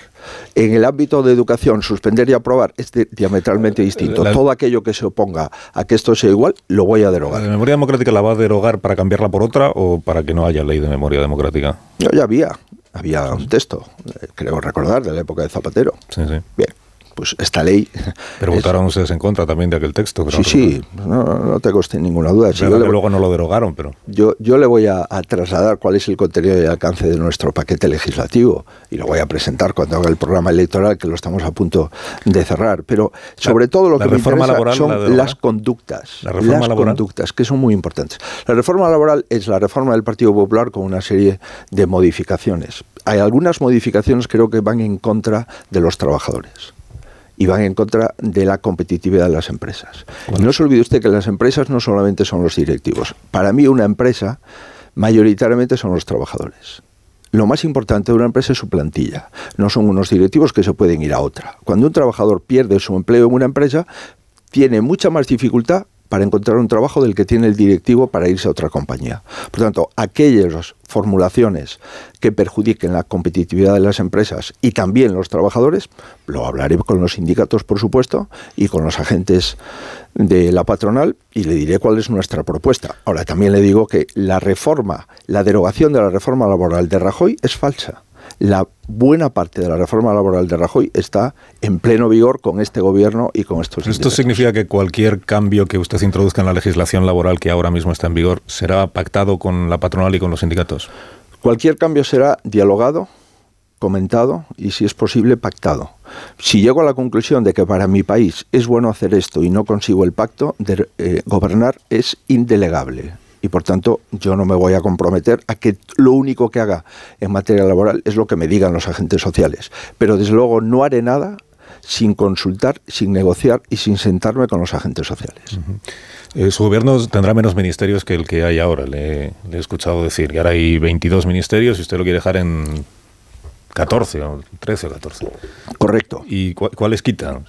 En el ámbito de educación, suspender y aprobar es diametralmente distinto. Todo aquello que se oponga a que esto sea igual, lo voy a derogar. ¿La memoria democrática la va a derogar para cambiarla por otra o para que no haya ley de memoria democrática? No, ya había había un texto, eh, creo recordar, de la época de Zapatero. Sí, sí. Bien, pues esta ley... Pero votaron ustedes en contra también de aquel texto. sí, sí, no, no, te coste ninguna duda. luego no lo derogaron, pero... Yo, yo le voy a, trasladar cuál es el contenido y alcance de nuestro paquete legislativo y lo voy a presentar cuando haga el programa electoral, que lo estamos a punto de cerrar. Pero sobre todo lo que me interesa son las conductas. La reforma las conductas, que son muy importantes. La reforma laboral es la reforma del Partido Popular con una serie de modificaciones. Hay algunas modificaciones creo que van en contra de los trabajadores y van en contra de la competitividad de las empresas. no se olvide usted que las empresas no solamente son los directivos. Para mí una empresa mayoritariamente son los trabajadores. Lo más importante de una empresa es su plantilla. No son unos directivos que se pueden ir a otra. Cuando un trabajador pierde su empleo en una empresa, tiene mucha más dificultad para encontrar un trabajo del que tiene el directivo para irse a otra compañía. Por tanto, aquellas formulaciones que perjudiquen la competitividad de las empresas y también los trabajadores, lo hablaré con los sindicatos, por supuesto, y con los agentes de la patronal y le diré cuál es nuestra propuesta. Ahora, también le digo que la reforma, la derogación de la reforma laboral de Rajoy es falsa la buena parte de la reforma laboral de Rajoy está en pleno vigor con este gobierno y con estos. ¿Esto significa que cualquier cambio que usted introduzca en la legislación laboral que ahora mismo está en vigor será pactado con la patronal y con los sindicatos? Cualquier cambio será dialogado, comentado y, si es posible, pactado. Si llego a la conclusión de que para mi país es bueno hacer esto y no consigo el pacto, de eh, gobernar es indelegable y por tanto yo no me voy a comprometer a que lo único que haga en materia laboral es lo que me digan los agentes sociales. Pero desde luego no haré nada sin consultar, sin negociar y sin sentarme con los agentes sociales. Eh, su gobierno tendrá menos ministerios que el que hay ahora. Le, he escuchado decir que ahora hay 22 ministerios y usted lo quiere dejar en 14 o 13 o 14. Correcto. ¿Y cuáles quitan?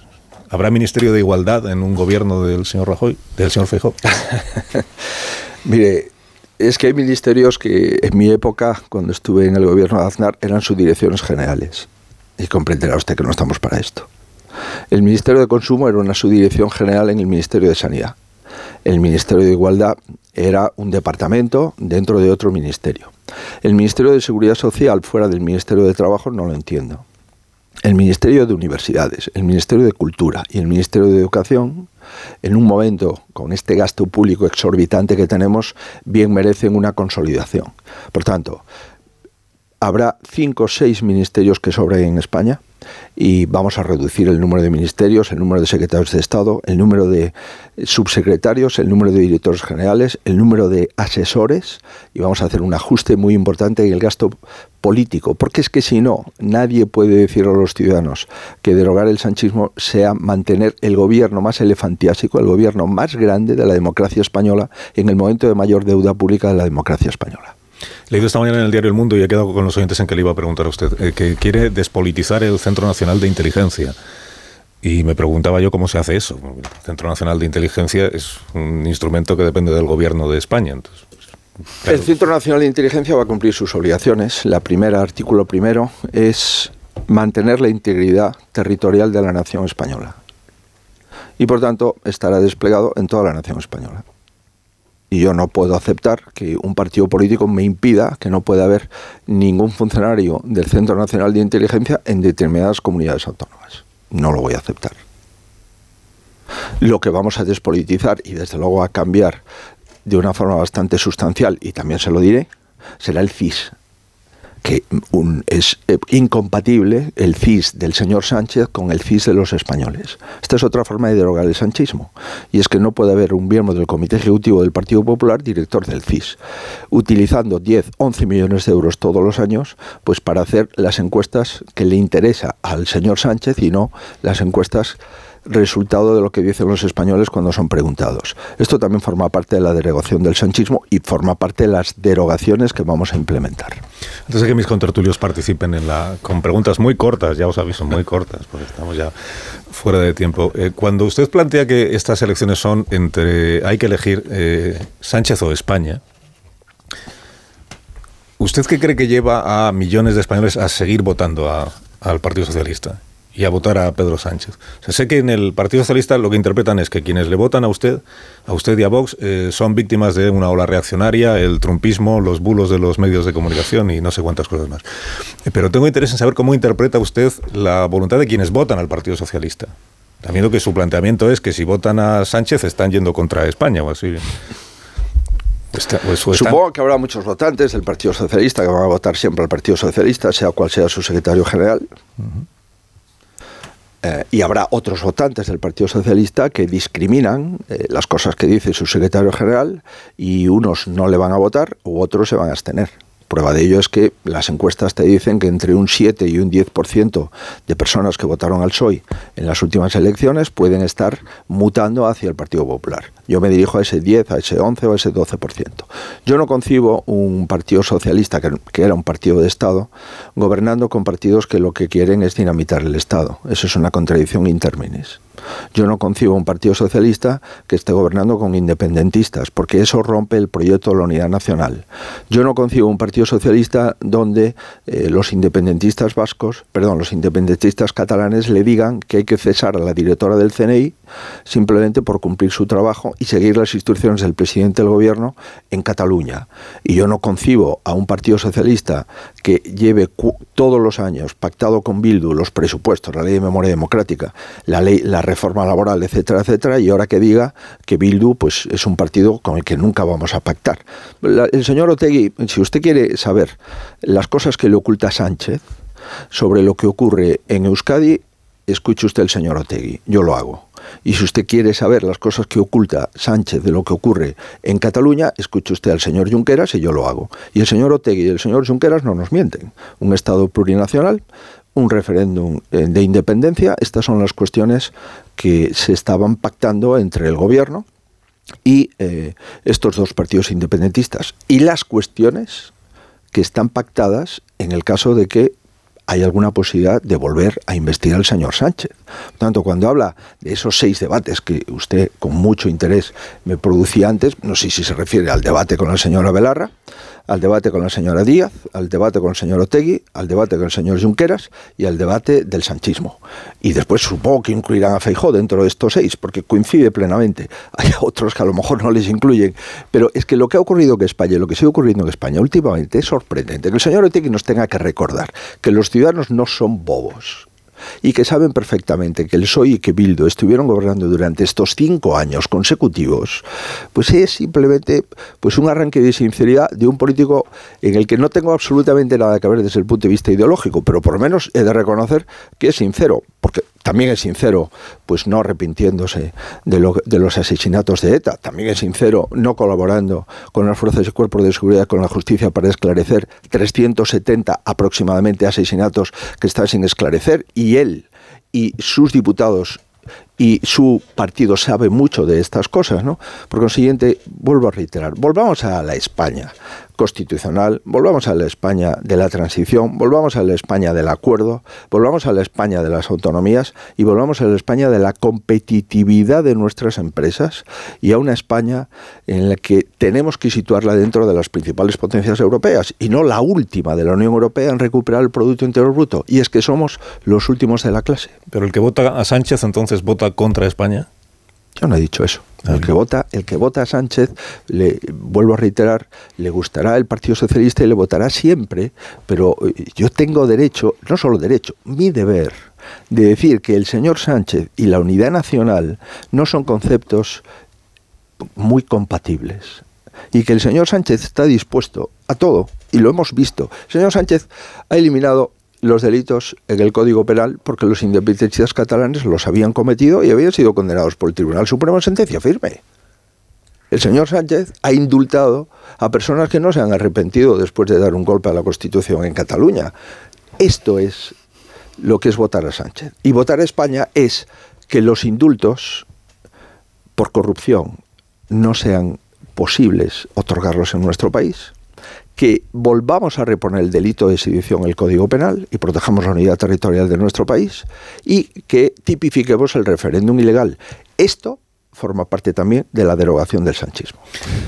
¿Habrá Ministerio de Igualdad en un gobierno del señor Rajoy, del señor Feijóo? Mire, es que hay ministerios que en mi época, cuando estuve en el gobierno de Aznar, eran subdirecciones generales. Y comprenderá usted que no estamos para esto. El Ministerio de Consumo era una subdirección general en el Ministerio de Sanidad. El Ministerio de Igualdad era un departamento dentro de otro ministerio. El Ministerio de Seguridad Social fuera del Ministerio de Trabajo no lo entiendo el Ministerio de Universidades, el Ministerio de Cultura y el Ministerio de Educación, en un momento con este gasto público exorbitante que tenemos, bien merecen una consolidación. Por tanto, habrá cinco o seis ministerios que sobren en España y vamos a reducir el número de ministerios, el número de secretarios de Estado, el número de subsecretarios, el número de directores generales, el número de asesores y vamos a hacer un ajuste muy importante en el gasto político, porque es que si no, nadie puede decir a los ciudadanos que derogar el sanchismo sea mantener el gobierno más elefantiásico, el gobierno más grande de la democracia española en el momento de mayor deuda pública de la democracia española. Leído esta mañana en el diario El Mundo y he quedado con los oyentes en que le iba a preguntar a usted, eh, que quiere despolitizar el Centro Nacional de Inteligencia. Y me preguntaba yo cómo se hace eso. El Centro Nacional de Inteligencia es un instrumento que depende del gobierno de España. Entonces, El Centro Nacional de Inteligencia va a cumplir sus obligaciones. La primera, artículo primero, es mantener la integridad territorial de la nación española. Y por tanto estará desplegado en toda la nación española. Y yo no puedo aceptar que un partido político me impida que no pueda haber ningún funcionario del Centro Nacional de Inteligencia en determinadas comunidades autónomas. No lo voy a aceptar. Lo que vamos a despolitizar y desde luego a cambiar de una forma bastante sustancial, y también se lo diré, será el CIS, que es eh, incompatible el CIS del señor Sánchez con el CIS de los españoles. Esta es otra forma de derogar el sanchismo. Y es que no puede haber un miembro del Comité Ejecutivo del Partido Popular director del CIS, utilizando 10, 11 millones de euros todos los años pues para hacer las encuestas que le interesa al señor Sánchez y no las encuestas resultado de lo que dicen los españoles cuando son preguntados. Esto también forma parte de la derogación del sanchismo y forma parte de las derogaciones que vamos a implementar. Antes de que mis contertulios participen en la, con preguntas muy cortas, ya os aviso, muy cortas, porque estamos ya fuera de tiempo. Eh, cuando usted plantea que estas elecciones son entre, hay que elegir eh, Sánchez o España, ¿usted qué cree que lleva a millones de españoles a seguir votando al Partido Socialista? Y a votar a Pedro Sánchez. sé que en el Partido Socialista lo que interpretan es que quienes le votan a usted, a usted y a Vox, eh, son víctimas de una ola reaccionaria, el trumpismo, los bulos de los medios de comunicación y no sé cuántas cosas más. Eh, pero tengo interés en saber cómo interpreta usted la voluntad de quienes votan al Partido Socialista. También lo que su planteamiento es que si votan a Sánchez están yendo contra España o así. Supongo que habrá muchos votantes del Partido Socialista que van a votar siempre al Partido Socialista, sea cual sea su secretario general. Eh, y habrá otros votantes del Partido Socialista que discriminan eh, las cosas que dice su secretario general y unos no le van a votar u otros se van a abstener. Prueba de ello es que las encuestas te dicen que entre un 7 y un 10% de personas que votaron al PSOE en las últimas elecciones pueden estar mutando hacia el Partido Popular. Yo me dirijo a ese 10, a ese 11 o a ese 12%. Yo no concibo un partido socialista, que, que era un partido de Estado, gobernando con partidos que lo que quieren es dinamitar el Estado. Eso es una contradicción in yo no concibo un partido socialista que esté gobernando con independentistas, porque eso rompe el proyecto de la unidad nacional. Yo no concibo un partido socialista donde eh, los independentistas vascos, perdón, los independentistas catalanes le digan que hay que cesar a la directora del CNI simplemente por cumplir su trabajo y seguir las instrucciones del presidente del gobierno en Cataluña. Y yo no concibo a un partido socialista que lleve todos los años pactado con Bildu los presupuestos, la ley de memoria democrática, la ley, la reforma laboral, etcétera, etcétera, y ahora que diga que Bildu pues es un partido con el que nunca vamos a pactar. el señor Otegui, si usted quiere saber las cosas que le oculta Sánchez sobre lo que ocurre en Euskadi, escuche usted el señor Otegui, yo lo hago. Y si usted quiere saber las cosas que oculta Sánchez de lo que ocurre en Cataluña, escuche usted al señor Junqueras y yo lo hago. Y el señor Otegui y el señor Junqueras no nos mienten. Un Estado plurinacional un referéndum eh, de independencia. Estas son las cuestiones que se estaban pactando entre el gobierno y eh, estos dos partidos independentistas. Y las cuestiones que están pactadas en el caso de que hay alguna posibilidad de volver a investigar al señor Sánchez. Por tanto, cuando habla de esos seis debates que usted con mucho interés me producía antes, no sé si se refiere al debate con la señora Belarra, al debate con la señora Díaz, al debate con el señor Otegui, al debate con el señor Junqueras y al debate del sanchismo. Y después supongo que incluirán a Feijó dentro de estos seis, porque coincide plenamente. Hay otros que a lo mejor no les incluyen, pero es que lo que ha ocurrido en España y lo que sigue ocurriendo en España últimamente es sorprendente. Que el señor Otegui nos tenga que recordar que los ciudadanos no son bobos y que saben perfectamente que el PSOE y que Bildu estuvieron gobernando durante estos cinco años consecutivos, pues es simplemente pues un arranque de sinceridad de un político en el que no tengo absolutamente nada que ver desde el punto de vista ideológico, pero por lo menos he de reconocer que es sincero, porque también es sincero, pues no arrepintiéndose de, los asesinatos de ETA, también es sincero no colaborando con las fuerzas y cuerpos de seguridad, con la justicia para esclarecer 370 aproximadamente asesinatos que están sin esclarecer. Y él y sus diputados y su partido sabe mucho de estas cosas, ¿no? Por consiguiente, vuelvo a reiterar, volvamos a la España constitucional, volvamos a la España de la transición, volvamos a la España del acuerdo, volvamos a la España de las autonomías y volvamos a la España de la competitividad de nuestras empresas y a una España en la que tenemos que situarla dentro de las principales potencias europeas y no la última de la Unión Europea en recuperar el Producto Interior Bruto. Y es que somos los últimos de la clase. Pero el que vota a Sánchez entonces vota contra España. Yo no he dicho eso. El que vota, el que vota a Sánchez, le vuelvo a reiterar, le gustará el Partido Socialista y le votará siempre, pero eh, yo tengo derecho, no solo derecho, mi deber de decir que el señor Sánchez y la unidad nacional no son conceptos muy compatibles y que el señor Sánchez está dispuesto a todo y lo hemos visto. El señor Sánchez ha eliminado los delitos en el Código Penal porque los independentistas catalanes los habían cometido y habían sido condenados por el Tribunal Supremo en sentencia firme. El señor Sánchez ha indultado a personas que no se han arrepentido después de dar un golpe a la Constitución en Cataluña. Esto es lo que es votar a Sánchez. Y votar a España es que los indultos por corrupción no sean posibles otorgarlos en nuestro país que volvamos a reponer el delito de sedición en el Código Penal y protejamos la unidad territorial de nuestro país y que tipifiquemos el referéndum ilegal. Esto forma parte también de la derogación del sanchismo.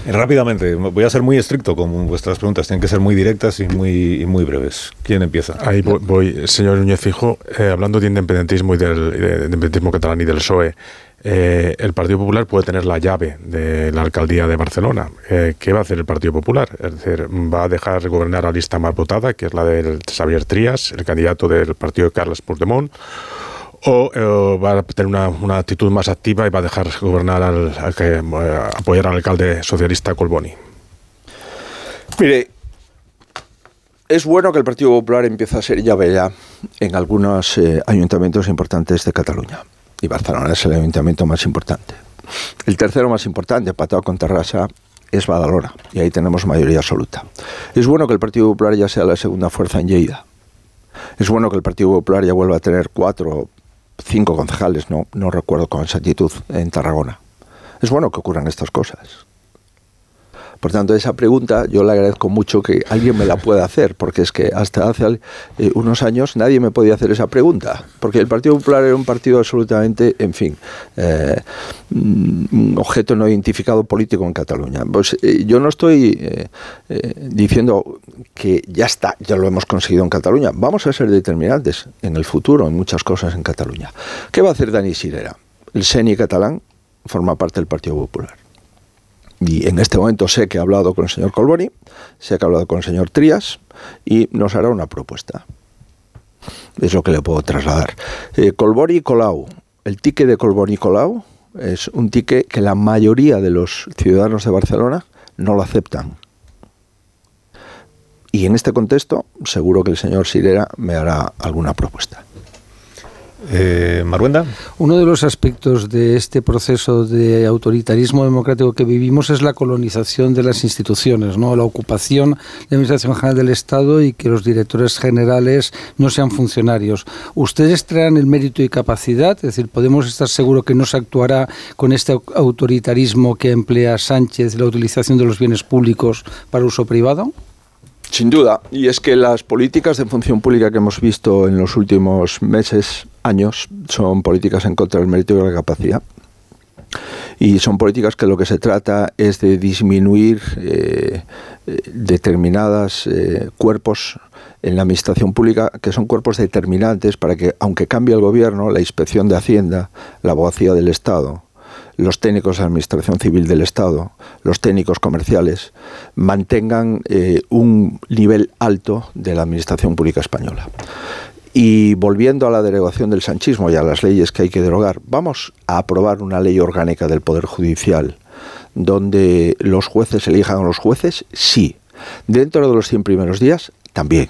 Eh, rápidamente, voy a ser muy estricto con vuestras preguntas, tienen que ser muy directas y muy, muy breves. ¿Quién empieza? Ahí voy, señor Núñez Fijo, eh, hablando de independentismo y del de independentismo catalán y del PSOE. Eh, el Partido Popular puede tener la llave de la alcaldía de Barcelona. Eh, ¿Qué va a hacer el Partido Popular? Es decir, va a dejar gobernar la lista más votada, que es la de Xavier Trías, el candidato del partido de Carles Puigdemont, o eh, va a tener una, actitud más activa y va a dejar gobernar al, que apoyar al alcalde socialista Colboni. Mire, es bueno que el Partido Popular empiece a ser llave ya en algunos ayuntamientos importantes de Cataluña y Barcelona es el ayuntamiento más importante. El tercero más importante, empatado con Terrassa, es Badalona, y ahí tenemos mayoría absoluta. Es bueno que el Partido Popular ya sea la segunda fuerza en Lleida. Es bueno que el Partido Popular ya vuelva a tener cuatro, cinco concejales, no, no recuerdo con exactitud, en Tarragona. Es bueno que ocurran estas cosas. Por tanto, esa pregunta yo le agradezco mucho que alguien me la pueda hacer, porque es que hasta hace eh, unos años nadie me podía hacer esa pregunta, porque el Partido Popular era un partido absolutamente, en fin, eh, un objeto no identificado político en Cataluña. Pues eh, yo no estoy diciendo que ya está, ya lo hemos conseguido en Cataluña. Vamos a ser determinantes en el futuro en muchas cosas en Cataluña. ¿Qué va a hacer Dani Sirera? El SENI catalán forma parte del Partido Popular. Y en este momento sé que ha hablado con el señor Colboni, sé que ha hablado con el señor Trías y nos hará una propuesta. Es lo que le puedo trasladar. Eh, Colboni Colau. El ticket de Colboni Colau es un ticket que la mayoría de los ciudadanos de Barcelona no lo aceptan. Y en este contexto, seguro que el señor Sirera me hará alguna propuesta. Eh, Maruenda. Uno de los aspectos de este proceso de autoritarismo democrático que vivimos es la colonización de las instituciones, ¿no? la ocupación de la Administración General del Estado y que los directores generales no sean funcionarios. ¿Ustedes traen el mérito y capacidad? Es decir, ¿podemos estar seguros que no se actuará con este autoritarismo que emplea Sánchez, la utilización de los bienes públicos para uso privado? Sin duda, y es que las políticas de función pública que hemos visto en los últimos meses, años, son políticas en contra del mérito y la capacidad. Y son políticas que lo que se trata es de disminuir eh, eh, determinados eh, cuerpos en la administración pública que son cuerpos determinantes para que, aunque cambie el gobierno, la inspección de Hacienda, la abogacía del Estado, los técnicos de Administración Civil del Estado, los técnicos comerciales, mantengan eh, un nivel alto de la Administración Pública Española. Y volviendo a la derogación del sanchismo y a las leyes que hay que derogar, vamos a aprobar una ley orgánica del Poder Judicial donde los jueces elijan a los jueces, sí. Dentro de los 100 primeros días, también.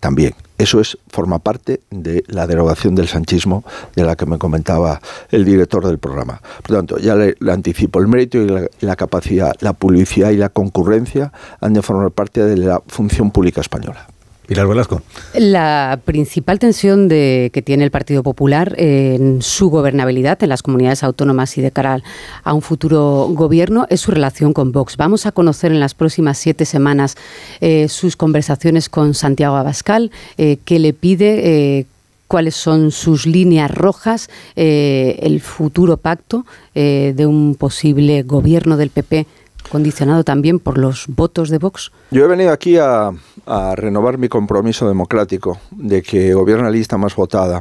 También. Eso es, forma parte de la derogación del sanchismo de la que me comentaba el director del programa. Por tanto, ya le, anticipo, el mérito y la, la, capacidad, la publicidad y la concurrencia han de formar parte de la función pública española. Pilar Velasco. La principal tensión de, que tiene el Partido Popular en su gobernabilidad en las comunidades autónomas y de cara a un futuro gobierno es su relación con Vox. Vamos a conocer en las próximas siete semanas eh, sus conversaciones con Santiago Abascal, eh, que le pide. Eh, cuáles son sus líneas rojas, el futuro pacto de un posible gobierno del PP condicionado también por los votos de Vox? Yo he venido aquí a, a renovar mi compromiso democrático de que gobierne la lista más votada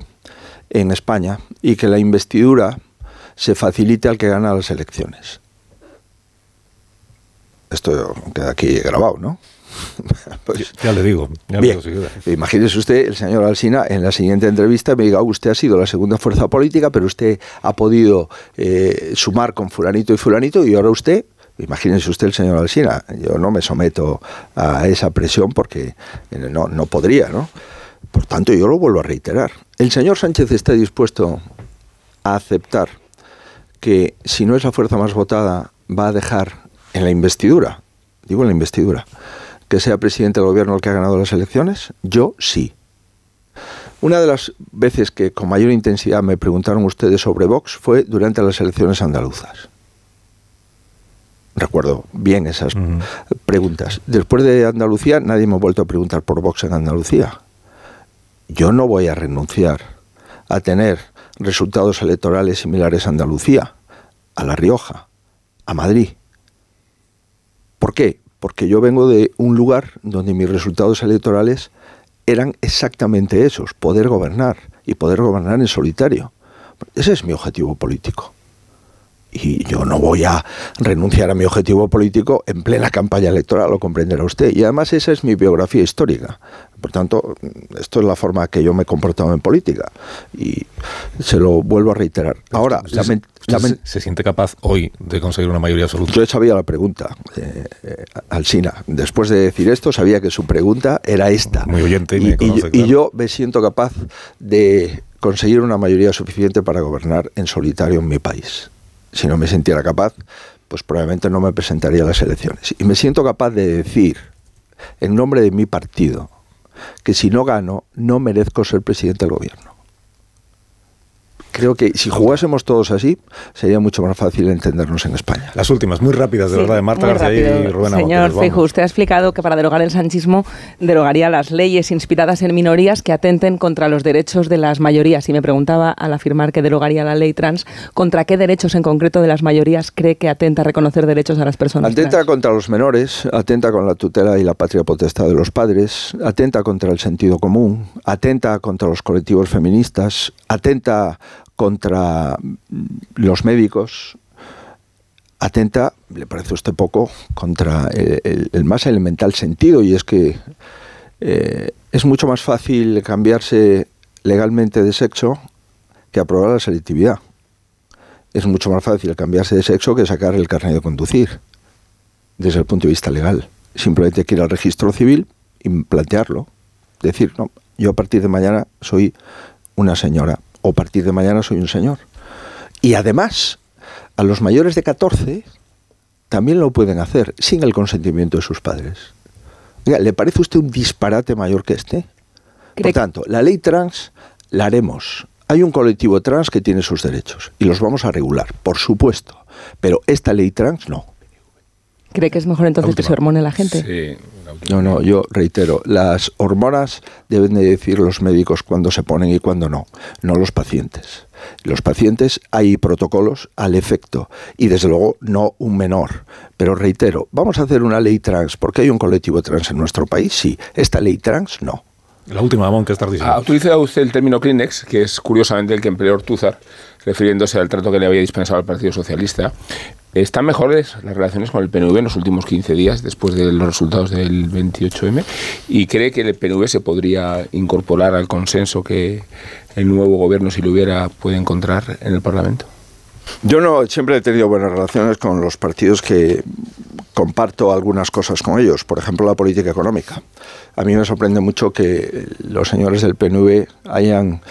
en España y que la investidura se facilite al que gana las elecciones. Esto queda aquí grabado, ¿no? Pues, ya le digo. bien, imagínese usted, el señor Alsina, en la siguiente entrevista me diga, usted ha sido la segunda fuerza política, pero usted ha podido eh, sumar con fulanito y fulanito y ahora usted Imagínese usted el señor Alsina, yo no me someto a esa presión porque eh, no, no podría, ¿no? Por tanto, yo lo vuelvo a reiterar. El señor Sánchez está dispuesto a aceptar que si no es la fuerza más votada, va a dejar en la investidura, digo en la investidura, que sea presidente del gobierno el que ha ganado las elecciones? Yo sí. Una de las veces que con mayor intensidad me preguntaron ustedes sobre Vox fue durante las elecciones andaluzas. Recuerdo bien esas preguntas. Después de Andalucía nadie me ha vuelto a preguntar por Vox en Andalucía. Yo no voy a renunciar a tener resultados electorales similares a Andalucía, a La Rioja, a Madrid. ¿Por qué? Porque yo vengo de un lugar donde mis resultados electorales eran exactamente esos, poder gobernar y poder gobernar en solitario. Ese es mi objetivo político y yo no voy a renunciar a mi objetivo político en plena campaña electoral, lo comprenderá usted. Y además esa es mi biografía histórica. Por tanto, esto es la forma que yo me he comportado en política. Y se lo vuelvo a reiterar. Ahora, se, siente capaz hoy de conseguir una mayoría absoluta? Yo sabía la pregunta, eh, eh, Alsina. Después de decir esto, sabía que su pregunta era esta. Muy oyente y, y yo me siento capaz de conseguir una mayoría suficiente para gobernar en solitario en mi país si no me sintiera capaz, pues probablemente no me presentaría a las elecciones. Y me siento capaz de decir, en nombre de mi partido, que si no gano, no merezco ser presidente del gobierno creo que si jugásemos todos así, sería mucho más fácil entendernos en España. Las últimas, muy rápidas, de verdad, de Marta García y Rubén Señor Feijo, usted ha explicado que para derogar el sanchismo derogaría las leyes inspiradas en minorías que atenten contra los derechos de las mayorías. Y me preguntaba, al afirmar que derogaría la ley trans, ¿contra qué derechos en concreto de las mayorías cree que atenta a reconocer derechos a las personas Atenta contra los menores, atenta con la tutela y la patria potestad de los padres, atenta contra el sentido común, atenta contra los colectivos feministas, atenta contra los médicos, atenta, le parece a usted poco, contra el, más elemental sentido, y es que eh, es mucho más fácil cambiarse legalmente de sexo que aprobar la selectividad. Es mucho más fácil cambiarse de sexo que sacar el carnet de conducir, desde el punto de vista legal. Simplemente hay que ir al registro civil y plantearlo. Decir, no, yo a partir de mañana soy una señora o a partir de mañana soy un señor. Y además, a los mayores de 14 también lo pueden hacer sin el consentimiento de sus padres. ¿Le parece a usted un disparate mayor que este? Por tanto, la ley trans la haremos. Hay un colectivo trans que tiene sus derechos y los vamos a regular, por supuesto. Pero esta ley trans no. ¿Cree que es mejor entonces que se hormone la gente? Sí. No, no, yo reitero, las hormonas deben de decir los médicos cuándo se ponen y cuándo no, no los pacientes. Los pacientes hay protocolos al efecto y desde luego no un menor. Pero reitero, vamos a hacer una ley trans porque hay un colectivo trans en nuestro país, sí. Esta ley trans no. La última, Ramón, ¿qué estás diciendo? Ha utilizado usted el término Kleenex, que es curiosamente el que empleó Ortúzar, refiriéndose al trato que le había dispensado al Partido Socialista. ¿Están mejores las relaciones con el PNV en los últimos 15 días después de los resultados del 28M? ¿Y cree que el PNV se podría incorporar al consenso que el nuevo gobierno, si lo hubiera, puede encontrar en el Parlamento? Yo no siempre he tenido buenas relaciones con los partidos que comparto algunas cosas con ellos, por ejemplo la política económica. A mí me sorprende mucho que los señores del PNV hayan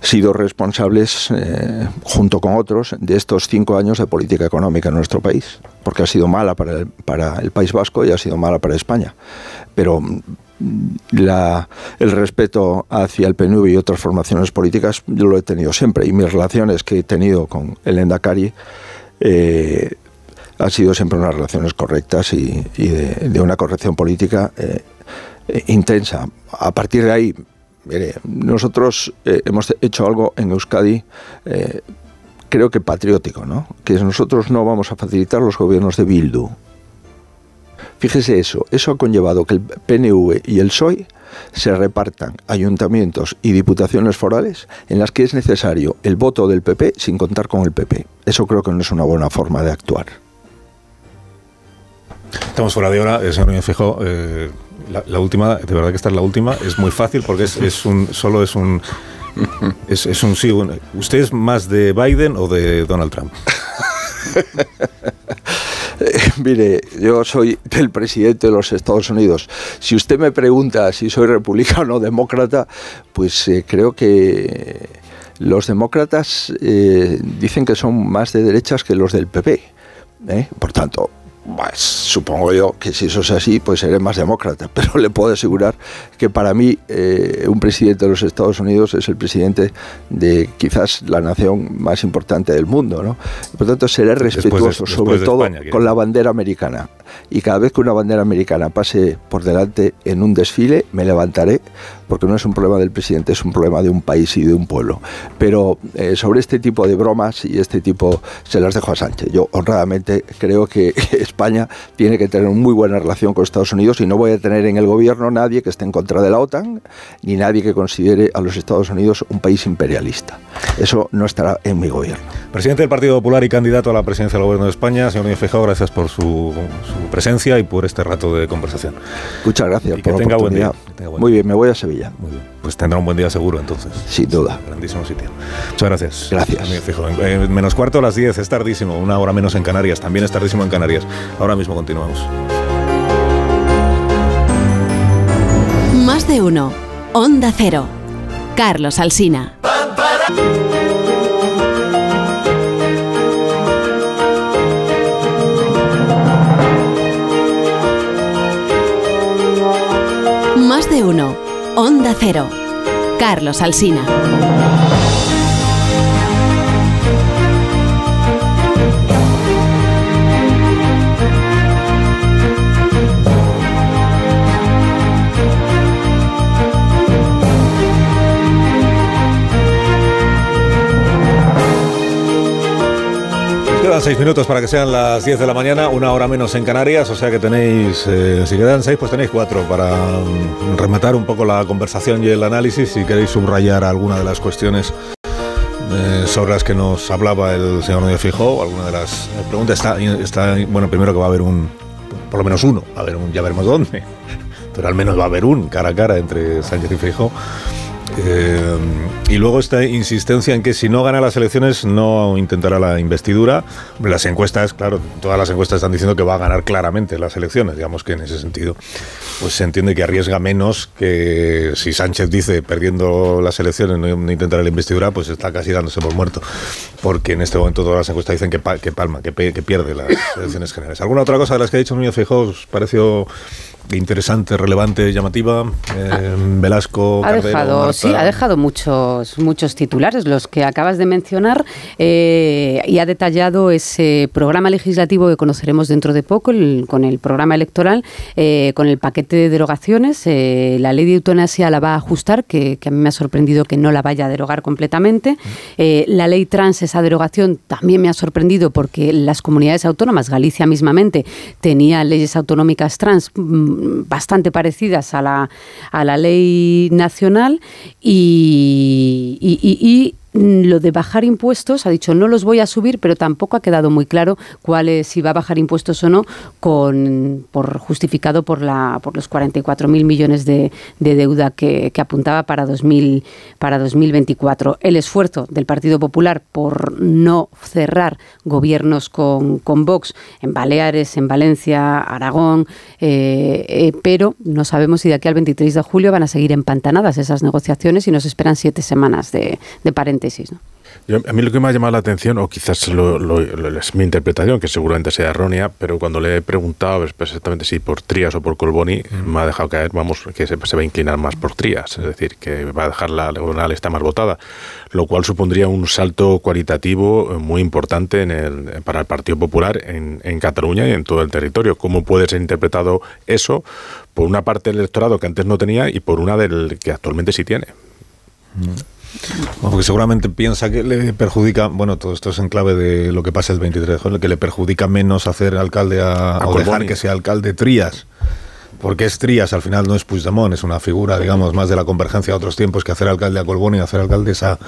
sido responsables, eh, junto con otros, de estos cinco años de política económica en nuestro país, porque ha sido mala para el, para el País Vasco y ha sido mala para España. Pero la, el respeto hacia el PNV y otras formaciones políticas yo lo he tenido siempre y mis relaciones que he tenido con el Endacari eh, han sido siempre unas relaciones correctas y, de, una corrección política eh, eh, intensa. A partir de ahí, nosotros eh, hemos hecho algo en Euskadi, creo que patriótico, ¿no? Que nosotros no vamos a facilitar los gobiernos de Bildu. Fíjese eso, eso ha conllevado que el PNV y el PSOE se repartan ayuntamientos y diputaciones forales en las que es necesario el voto del PP sin contar con el PP. Eso creo que no es una buena forma de actuar. Estamos fuera de hora, eh, señor Núñez Feijóo. Eh, la, la última, de verdad que esta es la última, es muy fácil porque es, es un, solo es un, es, es un sí. un- ¿Usted es más de Biden o de Donald Trump? Mire, yo soy del presidente de los Estados Unidos. Si usted me pregunta si soy republicano o demócrata, pues eh, creo que los demócratas eh, dicen que son más de derechas que los del PP. ¿eh? Por tanto, pues, supongo yo que si eso es así, pues seré más demócrata. Pero le puedo asegurar que para mí eh, un presidente de los Estados Unidos es el presidente de quizás la nación más importante del mundo. ¿no? Por tanto, seré de- respetuoso, sobre todo España, con la bandera americana. Y cada vez que una bandera americana pase por delante en un desfile, me levantaré, porque no es un problema del presidente, es un problema de un país y de un pueblo. Pero eh, sobre este tipo de bromas y este tipo se las dejo a Sánchez. Yo honradamente creo que España tiene que tener una muy buena relación con Estados Unidos y no voy a tener en el gobierno nadie que esté en contra de la OTAN ni nadie que considere a los Estados Unidos un país imperialista. Eso no estará en mi gobierno. Presidente del Partido Popular y candidato a la presidencia del Gobierno de España, señor Núñez Feijóo, gracias por su, su presencia y por este rato de conversación. Muchas gracias Y que por la tenga buen día. oportunidad. que tenga buen Muy día. bien, me voy a Sevilla. Muy bien. Pues tendrá un buen día seguro entonces. Sin duda. Grandísimo sitio. Muchas gracias. Gracias. Eh, menos cuarto a las 10, es tardísimo. Una hora menos en Canarias, también es tardísimo en Canarias. Ahora mismo continuamos. Más de uno. Onda Cero. Carlos Alsina. Uno. Onda Cero. Carlos Alsina. Quedan seis minutos para que sean las 10 de la mañana, una hora menos en Canarias, o sea que tenéis, eh, si quedan seis, pues tenéis cuatro para mm, rematar un poco la conversación y el análisis. Si queréis subrayar alguna de las cuestiones eh, sobre las que nos hablaba el señor Núñez Fijó, alguna de las eh, preguntas, está, está, bueno, primero que va a haber un, por lo menos uno, a ver un, ya veremos dónde, pero al menos va a haber un cara a cara entre Sánchez y Fijó. Eh, y luego esta insistencia en que si no gana las elecciones no intentará la investidura. Las encuestas, claro, todas las encuestas están diciendo que va a ganar claramente las elecciones. Digamos que en ese sentido, pues se entiende que arriesga menos que si Sánchez dice perdiendo las elecciones no, no intentará la investidura, pues está casi dándose por muerto. Porque en este momento todas las encuestas dicen que, pa- que palma, que pierde las elecciones generales. ¿Alguna otra cosa de las que ha dicho Núñez Feijóo os pareció interesante, relevante, llamativa? Eh, Velasco, Ha Cardero, dejado, Marta. sí, ha dejado muchos, muchos titulares, los que acabas de mencionar, eh, y ha detallado ese programa legislativo que conoceremos dentro de poco, el- con el programa electoral, eh, con el paquete de derogaciones. eh, la ley de eutanasia la va a ajustar, que, que a mí me ha sorprendido que no la vaya a derogar completamente. Eh, la ley trans, esa derogación, también me ha sorprendido porque las comunidades autónomas, Galicia mismamente, tenía leyes autonómicas trans mm, bastante parecidas a la, a la ley nacional y, y- y- y, lo de bajar impuestos, ha dicho no los voy a subir, pero tampoco ha quedado muy claro cuál es, si va a bajar impuestos o no, con, por justificado por, la, por los 44.000 millones de, de deuda que, que apuntaba para, 2000, para 2024. El esfuerzo del Partido Popular por no cerrar gobiernos con, con Vox en Baleares, en Valencia, Aragón, eh, eh, pero no sabemos si de aquí al 23 de julio van a seguir empantanadas esas negociaciones y nos esperan siete semanas de, de paréntesis. ¿No? Yo- a mí lo que me ha llamado la atención, o quizás lo- lo- lo- es mi interpretación, que seguramente sea errónea, pero cuando le he preguntado exactamente si por Trías o por Colboni, me ha dejado caer, vamos, que se, se va a inclinar más por Trías, es decir, que va a dejar la, una lista más votada, lo cual supondría un salto cualitativo eh, muy importante en el, para el Partido Popular en, en Cataluña y en todo el territorio. ¿Cómo puede ser interpretado eso por una parte del electorado que antes no tenía y por una del que actualmente sí tiene? Bueno, Porque seguramente piensa que le perjudica, bueno, todo esto es en clave de lo que pasa el 23 de julio, que le perjudica menos hacer alcalde a, A o dejar Colboni. que sea alcalde Trías. porque es Trías, al final no es Puigdemont, es una figura, digamos, más de la convergencia de otros tiempos que hacer alcalde a Colbón y hacer alcaldesa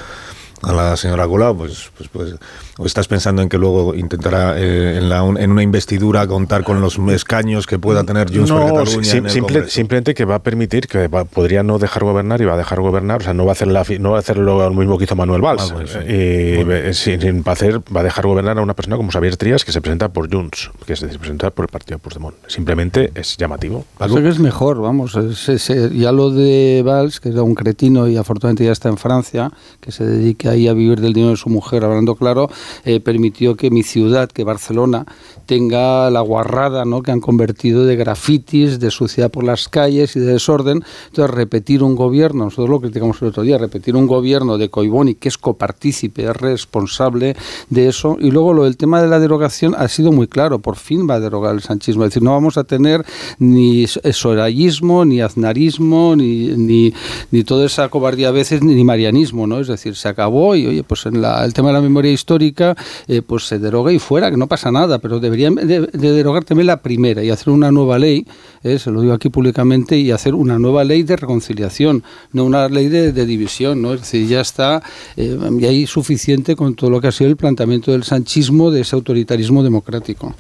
a la señora Colau, pues, pues, pues, o estás pensando en que luego intentará eh, en, la, en, una investidura contar con los escaños que pueda tener Junts no, por Cataluña. Sim, simple, simplemente que va a permitir que va, podría no dejar gobernar y va a dejar gobernar, o sea, no va a hacer la, no va a hacer lo mismo que hizo Manuel Valls. Ah, bueno, sí. y, sin, va, a hacer, va a dejar gobernar a una persona como Xavier Trías que se presenta por Junts, que es decir, presenta por el partido Puigdemont. Simplemente es llamativo. Creo que es mejor, vamos. Es, es, ya lo de Valls, que era un cretino y afortunadamente ya está en Francia, que se dedique ahí a vivir del dinero de su mujer, hablando claro, eh, permitió que mi ciudad, que Barcelona, tenga la guarrada ¿no? que han convertido de grafitis, de suciedad por las calles y de desorden. Entonces, repetir un gobierno, nosotros lo criticamos el otro día, repetir un gobierno de Coiboni que es copartícipe, es responsable de eso. Y luego lo del tema de la derogación ha sido muy claro, por fin va a derogar el sanchismo. Es decir, no vamos a tener ni sorayismo, ni aznarismo, ni, ni, ni toda esa cobardía a veces, ni marianismo, ¿no? Es decir, se acabó y oye, pues en la, el tema de la memoria histórica, eh, pues se deroga y fuera, que no pasa nada, pero deberían de, de derogar también la primera y hacer una nueva ley, eh, se lo digo aquí públicamente, y hacer una nueva ley de reconciliación, no una ley de, de división, ¿no? Es decir, ya está, eh, y hay suficiente con todo lo que ha sido el planteamiento del sanchismo, de ese autoritarismo democrático.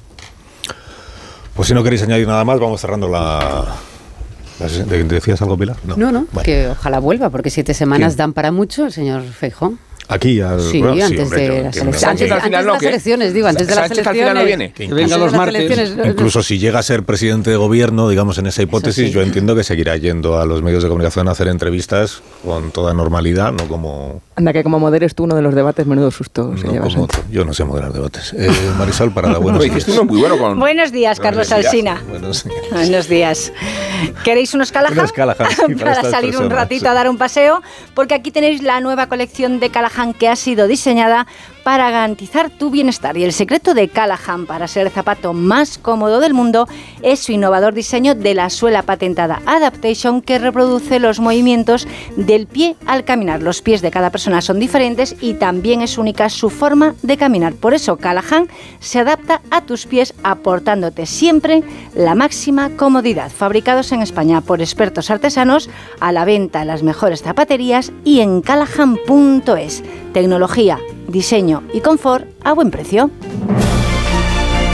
Pues si no queréis añadir nada más, vamos cerrando la, ¿Decías algo, Pilar? No, no, no bueno. que ojalá vuelva, porque siete semanas ¿Quién? dan para mucho el señor Feijón. Aquí, al, sí, bueno, antes, sí, hombre, de las elecciones, antes, antes no, de las elecciones, digo, antes de las elecciones. al final no viene. Que venga los martes. Incluso si llega a ser presidente de gobierno, digamos, en esa hipótesis, sí. yo entiendo que seguirá yendo a los medios de comunicación a hacer entrevistas con toda normalidad, no como... Anda, que como moderes tú uno de los debates, menudo susto se No como. Yo no sé moderar debates. Eh, Marisol, para la buena. No, hiciste uno muy bueno con... Buenos días, Carlos Buenos días. Alsina. Buenos días. Buenos días. ¿Queréis unos Callahan? Unos Callahan, para para salir un ratito a dar un paseo, porque aquí tenéis la nueva colección de Callahan que ha sido diseñada para garantizar tu bienestar. Y el secreto de Callahan para ser el zapato más cómodo del mundo es su innovador diseño de la suela patentada Adaptation que reproduce los movimientos del pie al caminar. Los pies de cada persona son diferentes y también es única su forma de caminar. Por eso Callahan se adapta a tus pies aportándote siempre la máxima comodidad. Fabricados en España por expertos artesanos, a la venta en las mejores zapaterías y en callahan.es. Tecnología, diseño y confort a buen precio.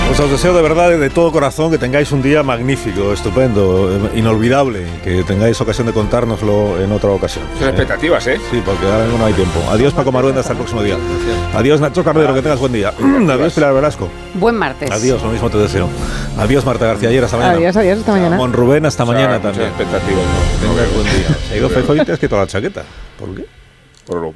Pues os deseo de verdad y de todo corazón que tengáis un día magnífico, estupendo, eh, inolvidable, que tengáis ocasión de contárnoslo en otra ocasión. Son expectativas, ¿eh? Sí, porque ahora mismo no hay tiempo. Adiós Paco Maruenda, hasta el próximo día. Adiós Nacho Cardero, que tengas buen día. Adiós Pilar Velasco. Buen martes. Adiós, lo mismo te deseo. Adiós Marta García Ayer, hasta mañana. Adiós, adiós, hasta mañana. Mon Rubén, hasta O sea, mañana también. expectativas, ¿no? Tengas buen día. Se ha ido Feijóo y te has quitado la chaqueta. ¿Por qué? Por lo